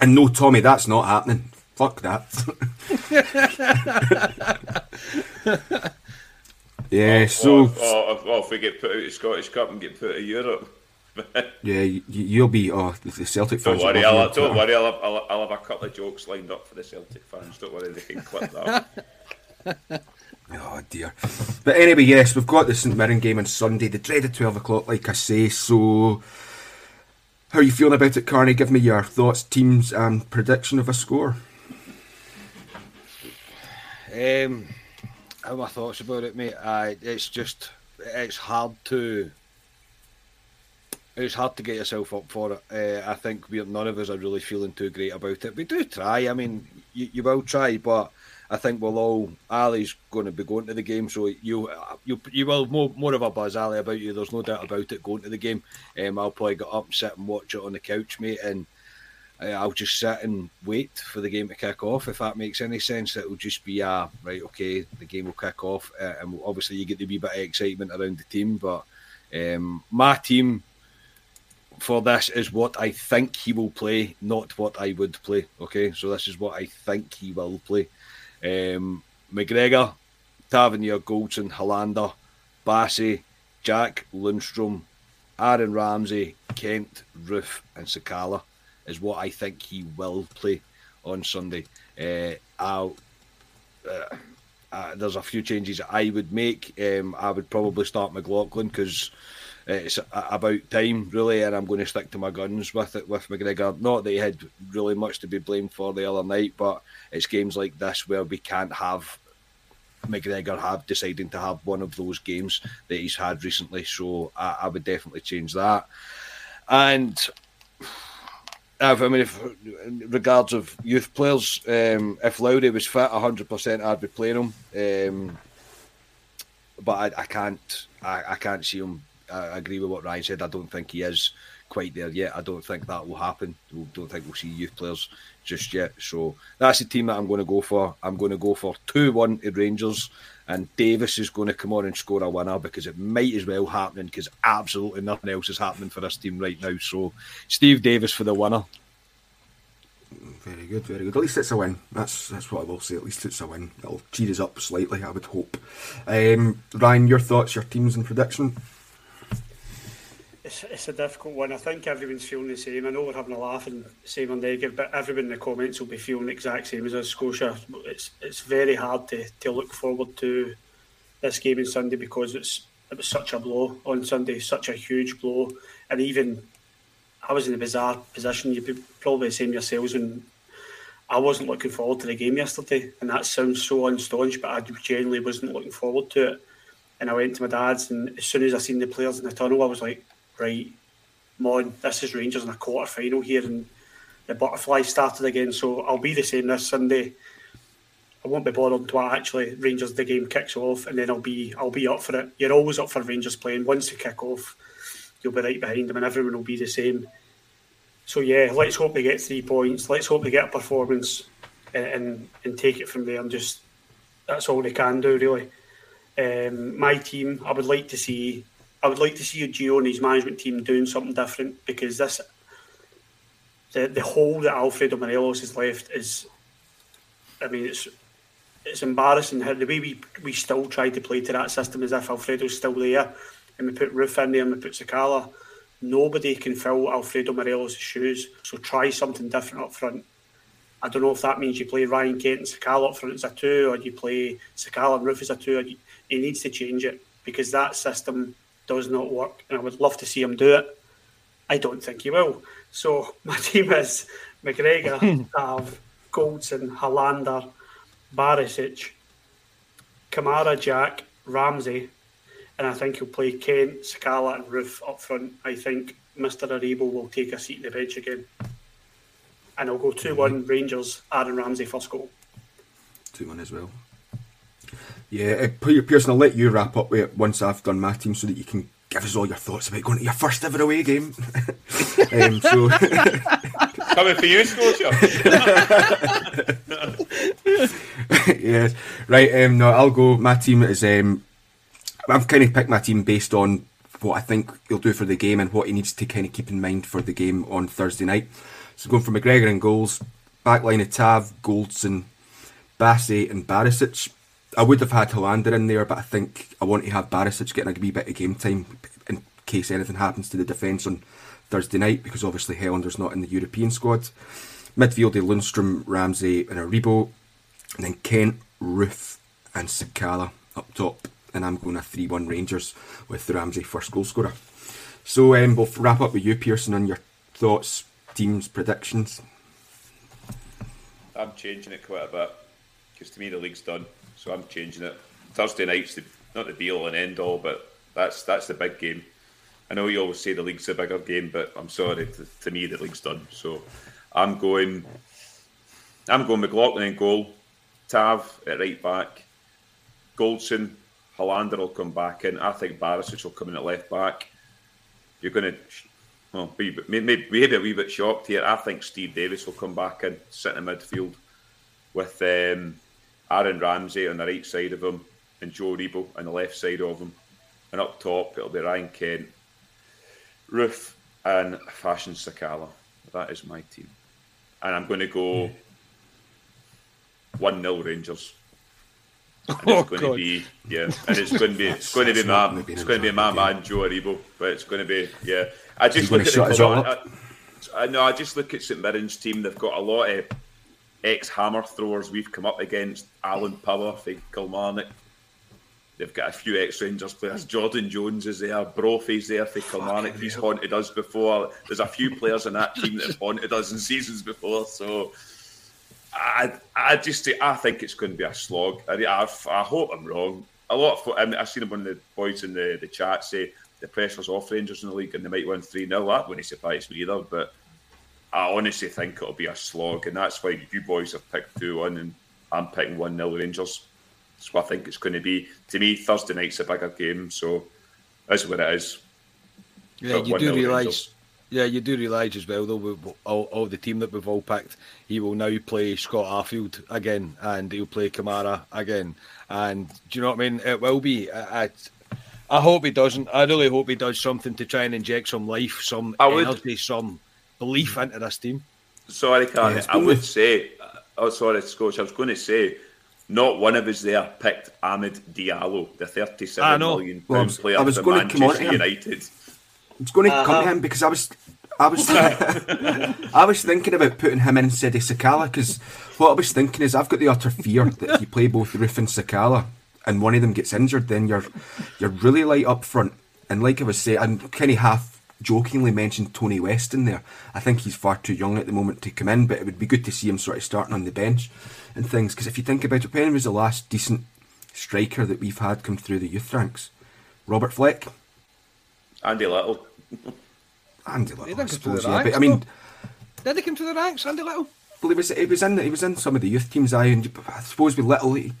And no, Tommy, that's not happening. Fuck that. yeah, so Or, or, or if we get put out of Scottish Cup and get put out of Europe. yeah, you, you'll be. Oh, the the Celtic Don't worry, I'll, don't worry, I'll have, I'll, I'll have a couple of jokes lined up for the Celtic fans. Don't worry, they can clip that. Oh dear. But anyway, yes, we've got the St Mirren game on Sunday, the dreaded 12 o'clock, like I say. So, how are you feeling about it, Carney? Give me your thoughts, teams, and prediction of a score. Um, how my thoughts about it, mate? I, it's just it's hard to it's hard to get yourself up for it. Uh, I think we none of us are really feeling too great about it. We do try. I mean, you, you will try, but I think we'll all. Ali's going to be going to the game, so you you you will more more of a buzz Ali about you. There's no doubt about it. Going to the game, um, I'll probably get up and sit and watch it on the couch, mate, and uh, I'll just sit and wait for the game to kick off. If that makes any sense, it will just be uh, right. Okay, the game will kick off, uh, and obviously you get the wee bit of excitement around the team. But um, my team for this is what I think he will play, not what I would play. Okay, so this is what I think he will play. Um, McGregor, Tavernier, Goldson, Helander, Bassey, Jack Lundstram, Aaron Ramsey, Kent, Roofe, and Sakala is what I think he will play on Sunday. Uh, I'll, uh, uh, there's a few changes I would make. Um, I would probably start McLaughlin because it's about time, really, and I'm going to stick to my guns with it with McGregor. Not that he had really much to be blamed for the other night, but it's games like this where we can't have McGregor have deciding to have one of those games that he's had recently. So I, I would definitely change that. And if, I mean, if regards of youth players, um, if Lowry was fit 100%, I'd be playing him. Um, but I, I can't, I, I can't see him. I agree with what Ryan said. I don't think he is quite there yet. I don't think that will happen. I don't think we'll see youth players just yet. So that's the team that I'm going to go for. I'm going to go for 2 1 to Rangers, and Davis is going to come on and score a winner because it might as well happen because absolutely nothing else is happening for this team right now. So Steve Davis for the winner. Very good, very good. At least it's a win. That's that's what I will say. At least it's a win. It'll cheer us up slightly, I would hope. Um, Ryan, your thoughts, your teams, and prediction. It's, it's a difficult one. I think everyone's feeling the same. I know we're having a laugh and same and negative, but everyone in the comments will be feeling the exact same as us, Scotia. It's it's very hard to, to look forward to this game on Sunday because it's it was such a blow on Sunday, such a huge blow, and even I was in a bizarre position. You'd probably the same yourselves when I wasn't looking forward to the game yesterday, and that sounds so unstaunch, but I genuinely wasn't looking forward to it. And I went to my dad's, and as soon as I seen the players in the tunnel, I was like, right, come on, this is Rangers in a quarter final here, and the butterfly started again. So I'll be the same this Sunday. I won't be bothered until actually Rangers the game kicks off, and then I'll be I'll be up for it. You're always up for Rangers playing. Once they kick off, you'll be right behind them, and everyone will be the same. So yeah, let's hope they get three points. Let's hope they get a performance, and and, and take it from there. And just that's all they can do really. Um, my team, I would like to see. I would like to see Gio and his management team doing something different because this, the the hole that Alfredo Morelos has left is, I mean, it's it's embarrassing how the way we we still try to play to that system as if Alfredo's still there, and we put Roofe in there and we put Sakala. Nobody can fill Alfredo Morelos' shoes, so try something different up front. I don't know if that means you play Ryan Kent and Sakala up front as a two, or you play Sakala and Roofe as a two. You, he needs to change it because that system does not work, and I would love to see him do it. I don't think he will. So my team is McGregor, Tav, Goldson, Helander, Barisic, Kamara, Jack, Ramsey, and I think he'll play Kent, Sakala, and Roofe up front. I think Mr. Aribo will take a seat in the bench again. And I'll go 2 1 mm-hmm. Rangers, Aaron Ramsey first goal. 2 1 as well. Yeah, uh, Pearson, I'll let you wrap up with it once I've done my team so that you can give us all your thoughts about going to your first ever away game. um, so, Coming for you, Scotia. yes, right. Um, no, I'll go. My team is. Um, I've kind of picked my team based on what I think he'll do for the game and what he needs to kind of keep in mind for the game on Thursday night. So going for McGregor and goals, backline of Tav, Goldson, Bassey, and Barisic. I would have had Helander in there, but I think I want to have Barisic getting a wee bit of game time in case anything happens to the defence on Thursday night, because obviously Helander's not in the European squad. Midfield of Lundstram, Ramsey, and Aribo. And then Kent, Roofe, and Sakala up top. And I'm going a 3 1 Rangers with Ramsey first goal scorer. So um, we'll wrap up with you, Pearson, on your thoughts, teams, predictions. I'm changing it quite a bit because to me the league's done, so I'm changing it. Thursday night's the, not the be all and end all, but that's that's the big game. I know you always say the league's a bigger game, but I'm sorry, to, to me the league's done. So I'm going, I'm going McLaughlin in goal, Tav at right back, Goldson, Helander will come back in. I think Barisic will come in at left back. You're going to, well, be, maybe, maybe a wee bit shocked here. I think Steve Davis will come back in, sit in midfield with um, Aaron Ramsey on the right side of him and Joe Aribo on the left side of him. And up top, it'll be Ryan Kent, Roofe, and Fashion Sakala. That is my team. And I'm going to go 1 0 Rangers. And Oh, it's going God. to be yeah, and it's going to be it's going to be That's my it's going to be my man Joe Aribo, but it's going to be yeah. I just gonna look at shut the us all Kilmarn- up? I, I know. I just look at St Mirren's team. They've got a lot of ex hammer throwers. We've come up against Alan Power for Kilmarnock. They've got a few ex Rangers players. Jordan Jones is there. Brophy's there for Kilmarnock. He's haunted us before. There's a few players in that team that have haunted us in seasons before. So I, I just, I think it's going to be a slog. I, I, I hope I'm wrong. A lot of, I mean, I've seen one of the boys in the, the chat say the pressure's off Rangers in the league and they might win 3 0. That wouldn't surprise me either, but I honestly think it'll be a slog, and that's why you boys have picked 2 1 and I'm picking 1 0 Rangers. So I think it's going to be, to me, Thursday night's a bigger game, so that's what it is. Yeah, you do realise. Yeah, you do realise as well, though, with all, all the team that we've all picked, he will now play Scott Arfield again, and he'll play Kamara again. And do you know what I mean? It will be. I, I, I hope he doesn't. I really hope he does something to try and inject some life, some I would. energy, some belief into this team. Sorry, Carl. Yeah, I been would with- say, oh, sorry, Scotch. I was going to say, not one of us there picked Amad Diallo, the I thirty-seven know. million Well, I was- player I was for gonna come on to Manchester him. United. It's going to come Uh-huh. to him because I was, I was, I was thinking about putting him in instead of Sakala because what I was thinking is I've got the utter fear that if you play both Roofe and Sakala and one of them gets injured, then you're you're really light up front. And like I was saying, I'm kind of half jokingly mentioned Tony West in there. I think he's far too young at the moment to come in, but it would be good to see him sort of starting on the bench and things. Because if you think about it, when was the last decent striker that we've had come through the youth ranks? Robert Fleck. Andy Little. Andy Little, I didn't suppose, yeah. ranks, But I mean, Did he come to the ranks, Andy Little? well, he was he was in he was in some of the youth teams. I and I suppose with Little, he,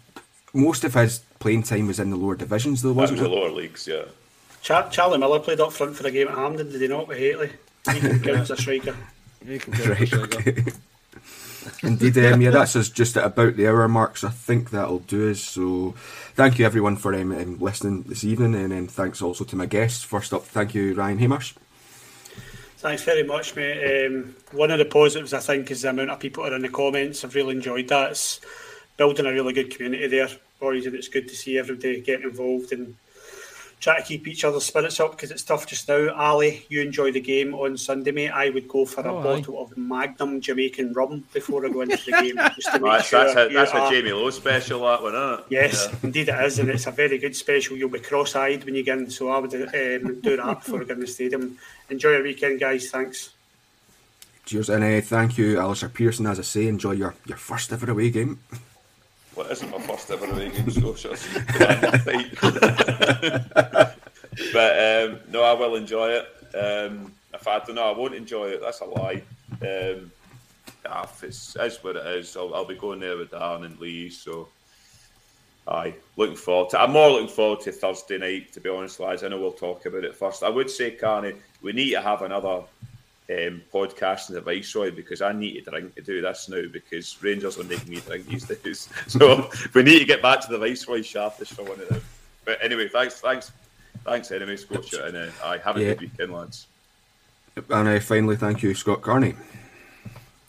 most of his playing time was in the lower divisions, though, wasn't was the lower leagues, yeah. Char- Charlie Miller played up front for the game at Hampden, did he not, with Haley? He can count as a striker. He can count Right, for a striker. okay. Indeed, um, yeah, that's us just at about the hour mark, so I think that'll do us. So, thank you everyone for um, um, listening this evening, and um, thanks also to my guests. First up, thank you, Ryan Haymarsh. Thanks very much, mate. Um, one of the positives, I think, is the amount of people that are in the comments. I've really enjoyed that. It's building a really good community there, boys, and it's good to see everybody getting involved and try to keep each other's spirits up because it's tough just now. Ali, you enjoy the game on Sunday, mate. I would go for a Oh, aye. bottle of Magnum Jamaican rum before I go into the game, just to make That's, sure that's, a, that's a Jamie Lowe special, that one, isn't it? Yes, Yeah. indeed it is, and it's a very good special. You'll be cross-eyed when you get in, so I would um, do that before I get in the stadium. Enjoy your weekend, guys. Thanks. Cheers, and uh, thank you, Alistair Pearson. As I say, enjoy your, your first ever away game. It isn't my first ever away game, Scotia. but um, no, I will enjoy it. Um, if I don't know, I won't enjoy it. That's a lie. Um, ah, it's, it's what it is. I'll, I'll be going there with Dan and Lee. So, aye, looking forward to. I'm more looking forward to Thursday night. To be honest, lads, I know we'll talk about it first. I would say, Carney, we need to have another um, podcast in the Viceroy because I need to drink to do this now because Rangers are making me drink these days. So we need to get back to the Viceroy sharpish for one of them. But anyway, thanks, thanks, thanks anyway, Scotia, and uh, I have a Yeah. good weekend, lads. And uh, finally, thank you, Scott Carney.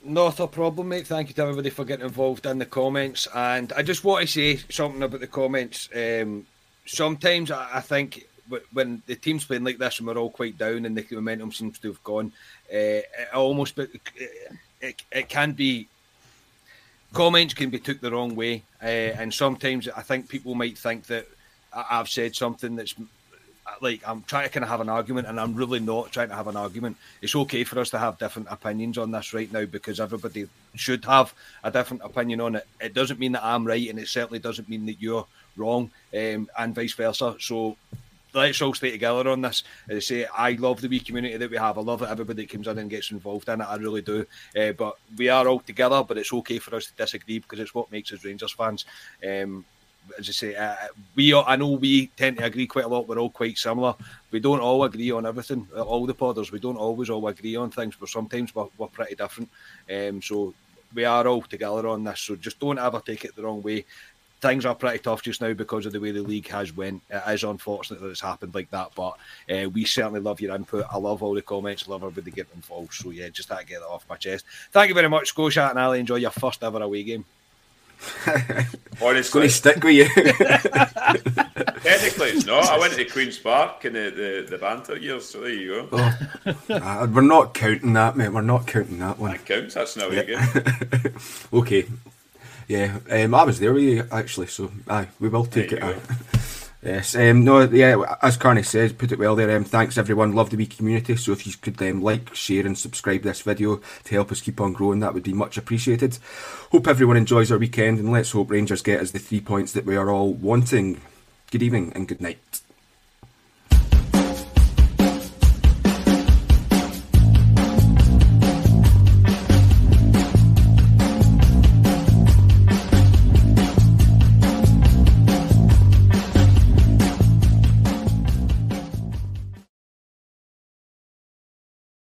Not a problem, mate. Thank you to everybody for getting involved in the comments. And I just want to say something about the comments. Um, sometimes I, I think when the team's playing like this and we're all quite down and the momentum seems to have gone, uh, it almost it, it can be comments can be took the wrong way, uh, and sometimes I think people might think that I've said something that's like I'm trying to kind of have an argument, and I'm really not trying to have an argument. It's okay for us to have different opinions on this right now because everybody should have a different opinion on it. It doesn't mean that I'm right, and it certainly doesn't mean that you're wrong, um, and vice versa. So let's all stay together on this. As I say, I love the wee community that we have. I love it. Everybody that comes in and gets involved in it. I really do. Uh, but we are all together. But it's okay for us to disagree because it's what makes us Rangers fans. Um, as I say, uh, we all- I know we tend to agree quite a lot. We're all quite similar. We don't all agree on everything. All the podders, we don't always all agree on things, but sometimes we're, we're pretty different. Um, so we are all together on this. So just don't ever take it the wrong way. Things are pretty tough just now because of the way the league has went. It is unfortunate that it's happened like that, but uh, we certainly love your input. I love all the comments. I love everybody getting involved. So yeah, just had to get that off my chest. Thank you very much, Scotia and Ali. Enjoy your first ever away game. It's Honestly, going to stick with you. technically it's not. I went to Queen's Park in the, the, the banter years, so there you go. Uh, we're not counting that, mate. We're not counting that one. That counts. That's an away game. Okay. Yeah, um, I was there with you actually, so aye, we will take it. Yes, um, no, yeah, as Carney says, put it well there. Um, thanks everyone, love the wee community. So if you could um, like, share, and subscribe this video to help us keep on growing, that would be much appreciated. Hope everyone enjoys our weekend, and let's hope Rangers get us the three points that we are all wanting. Good evening and good night.